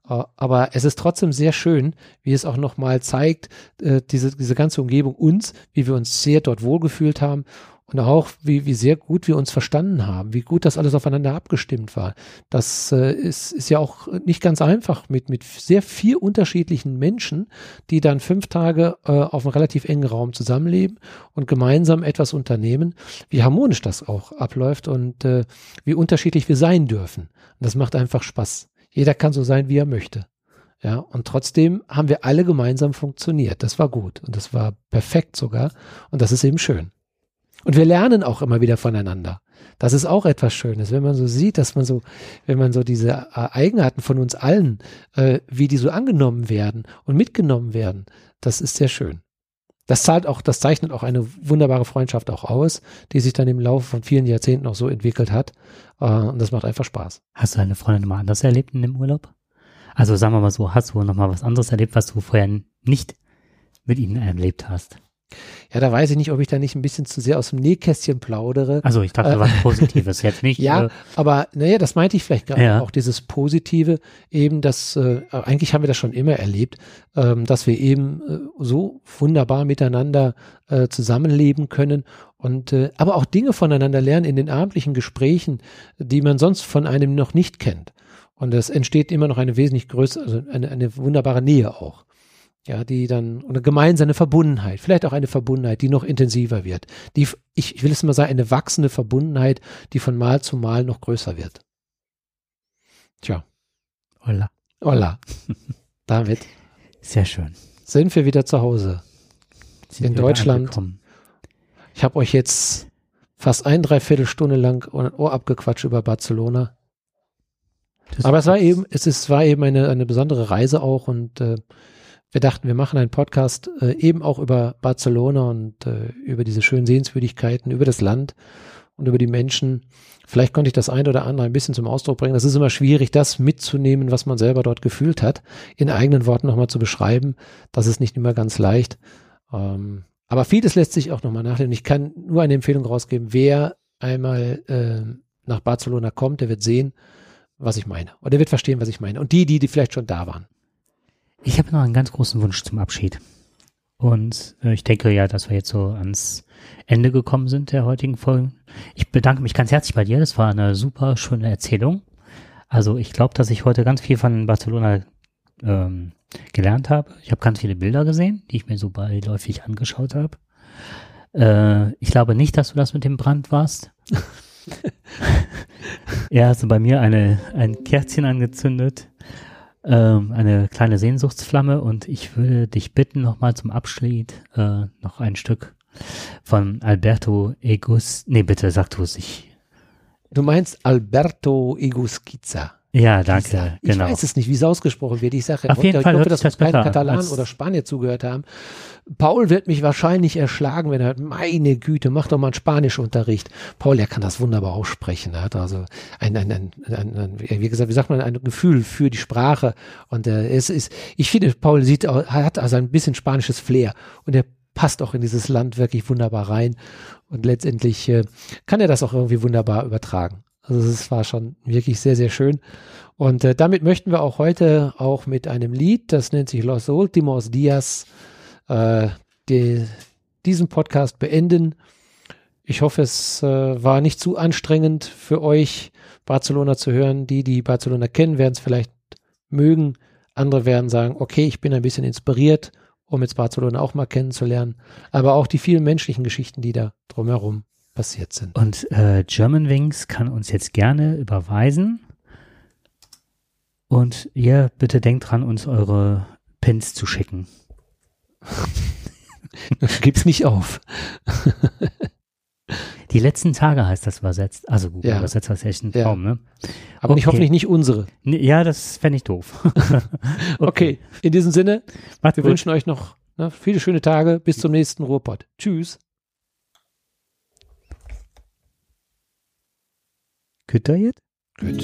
Speaker 1: Äh, Aber es ist trotzdem sehr schön, wie es auch nochmal zeigt, äh, diese, diese ganze Umgebung uns, wie wir uns sehr dort wohlgefühlt haben und auch wie, wie sehr gut wir uns verstanden haben, wie gut das alles aufeinander abgestimmt war. Das äh, ist, ist ja auch nicht ganz einfach mit, mit sehr vier unterschiedlichen Menschen, die dann fünf Tage äh, auf einem relativ engen Raum zusammenleben und gemeinsam etwas unternehmen, wie harmonisch das auch abläuft und äh, wie unterschiedlich wir sein dürfen. Und das macht einfach Spaß. Jeder kann so sein, wie er möchte. Ja, und trotzdem haben wir alle gemeinsam funktioniert. Das war gut und das war perfekt sogar. Und das ist eben schön. Und wir lernen auch immer wieder voneinander. Das ist auch etwas Schönes, wenn man so sieht, dass man so, wenn man so diese äh, Eigenarten von uns allen, äh, wie die so angenommen werden und mitgenommen werden, das ist sehr schön. Das zahlt auch, das zeichnet auch eine wunderbare Freundschaft auch aus, die sich dann im Laufe von vielen Jahrzehnten auch so entwickelt hat. Äh, und das macht einfach Spaß.
Speaker 2: Hast du deine Freundin mal anders erlebt in dem Urlaub? Also sagen wir mal so, hast du noch mal was anderes erlebt, was du vorher nicht mit ihnen erlebt hast?
Speaker 1: Ja, da weiß ich nicht, ob ich da nicht ein bisschen zu sehr aus dem Nähkästchen plaudere.
Speaker 2: Also ich dachte,
Speaker 1: Äh,
Speaker 2: was *laughs* Positives, jetzt nicht.
Speaker 1: Ja,
Speaker 2: Äh,
Speaker 1: aber naja, das meinte ich vielleicht gerade
Speaker 2: Ja.
Speaker 1: auch, dieses Positive, eben, dass äh, eigentlich haben wir das schon immer erlebt, ähm, dass wir eben äh, so wunderbar miteinander äh, zusammenleben können und äh, aber auch Dinge voneinander lernen in den abendlichen Gesprächen, die man sonst von einem noch nicht kennt. Und es entsteht immer noch eine wesentlich größere, also eine, eine wunderbare Nähe auch. Ja, die dann, eine gemeinsame Verbundenheit, vielleicht auch eine Verbundenheit, die noch intensiver wird. Die, ich, ich will es mal sagen, eine wachsende Verbundenheit, die von Mal zu Mal noch größer wird. Tja,
Speaker 2: holla.
Speaker 1: holla. *laughs* Damit
Speaker 2: Sehr schön.
Speaker 1: sind wir wieder zu Hause.
Speaker 2: Sind
Speaker 1: In Deutschland. Ich habe euch jetzt fast ein, dreiviertel Stunde lang ein Ohr abgequatscht über Barcelona.
Speaker 2: Das
Speaker 1: Aber es war eben, es ist, war eben eine, eine besondere Reise auch und äh, wir dachten, wir machen einen Podcast äh, eben auch über Barcelona und äh, über diese schönen Sehenswürdigkeiten, über das Land und über die Menschen. Vielleicht konnte ich das ein oder andere ein bisschen zum Ausdruck bringen. Das ist immer schwierig, das mitzunehmen, was man selber dort gefühlt hat, in eigenen Worten nochmal zu beschreiben. Das ist nicht immer ganz leicht. Ähm, aber vieles lässt sich auch nochmal nachlesen. Ich kann nur eine Empfehlung rausgeben, wer einmal äh, nach Barcelona kommt, der wird sehen, was ich meine. Und der wird verstehen, was ich meine. Und die, die, die vielleicht schon da waren.
Speaker 2: Ich habe noch einen ganz großen Wunsch zum Abschied. Und äh, ich denke ja, dass wir jetzt so ans Ende gekommen sind der heutigen Folge. Ich bedanke mich ganz herzlich bei dir. Das war eine super schöne Erzählung. Also ich glaube, dass ich heute ganz viel von Barcelona ähm, gelernt habe. Ich habe ganz viele Bilder gesehen, die ich mir so beiläufig angeschaut habe. Äh, ich glaube nicht, dass du das mit dem Brand warst. er hast du bei mir eine, ein Kerzchen angezündet ähm, eine kleine Sehnsuchtsflamme und ich würde dich bitten, nochmal zum Abschied äh, noch ein Stück von Alberto Egus. Nee, bitte sag du es. Ich,
Speaker 1: Du meinst Alberto Egusquiza.
Speaker 2: Ja, danke.
Speaker 1: Ich
Speaker 2: genau.
Speaker 1: weiß es nicht, wie es ausgesprochen wird. Ich sage,
Speaker 2: Auf jeden
Speaker 1: ich
Speaker 2: Fall
Speaker 1: hoffe, dass uns
Speaker 2: das
Speaker 1: keine
Speaker 2: besser an
Speaker 1: Katalanen
Speaker 2: als-
Speaker 1: oder Spanier zugehört haben. Paul wird mich wahrscheinlich erschlagen, wenn er hört, meine Güte, mach doch mal einen Spanischunterricht. Paul, der kann das wunderbar aussprechen. Er hat also ein, ein, ein, ein, wie gesagt, wie sagt man, ein Gefühl für die Sprache. Und äh, es ist, ich finde, Paul sieht, hat also ein bisschen spanisches Flair. Und er passt auch in dieses Land wirklich wunderbar rein. Und letztendlich äh, kann er das auch irgendwie wunderbar übertragen. Also es war schon wirklich sehr, sehr schön. Und äh, damit möchten wir auch heute auch mit einem Lied, das nennt sich Los Últimos Días, äh, die, diesen Podcast beenden. Ich hoffe, es äh, war nicht zu anstrengend für euch, Barcelona zu hören. Die, die Barcelona kennen, werden es vielleicht mögen. Andere werden sagen, okay, ich bin ein bisschen inspiriert um jetzt Barcelona auch mal kennenzulernen, aber auch die vielen menschlichen Geschichten, die da drumherum passiert sind.
Speaker 2: Und äh, Germanwings kann uns jetzt gerne überweisen. Und ihr bitte denkt dran, uns eure Pins zu schicken.
Speaker 1: Gib's nicht auf.
Speaker 2: Die letzten Tage heißt das übersetzt. Also gut,
Speaker 1: Ja.
Speaker 2: übersetzt das echt ein
Speaker 1: Ja.
Speaker 2: Traum, ne?
Speaker 1: Aber
Speaker 2: Okay.
Speaker 1: hoffentlich nicht unsere.
Speaker 2: Nee, Ja, das fände ich doof. *laughs*
Speaker 1: Okay, in diesem Sinne,
Speaker 2: Macht's
Speaker 1: wir
Speaker 2: gut.
Speaker 1: wünschen euch noch ne, viele schöne Tage. Bis zum nächsten Ruhrpott. Tschüss.
Speaker 2: Könnt ihr jetzt?
Speaker 1: Gut.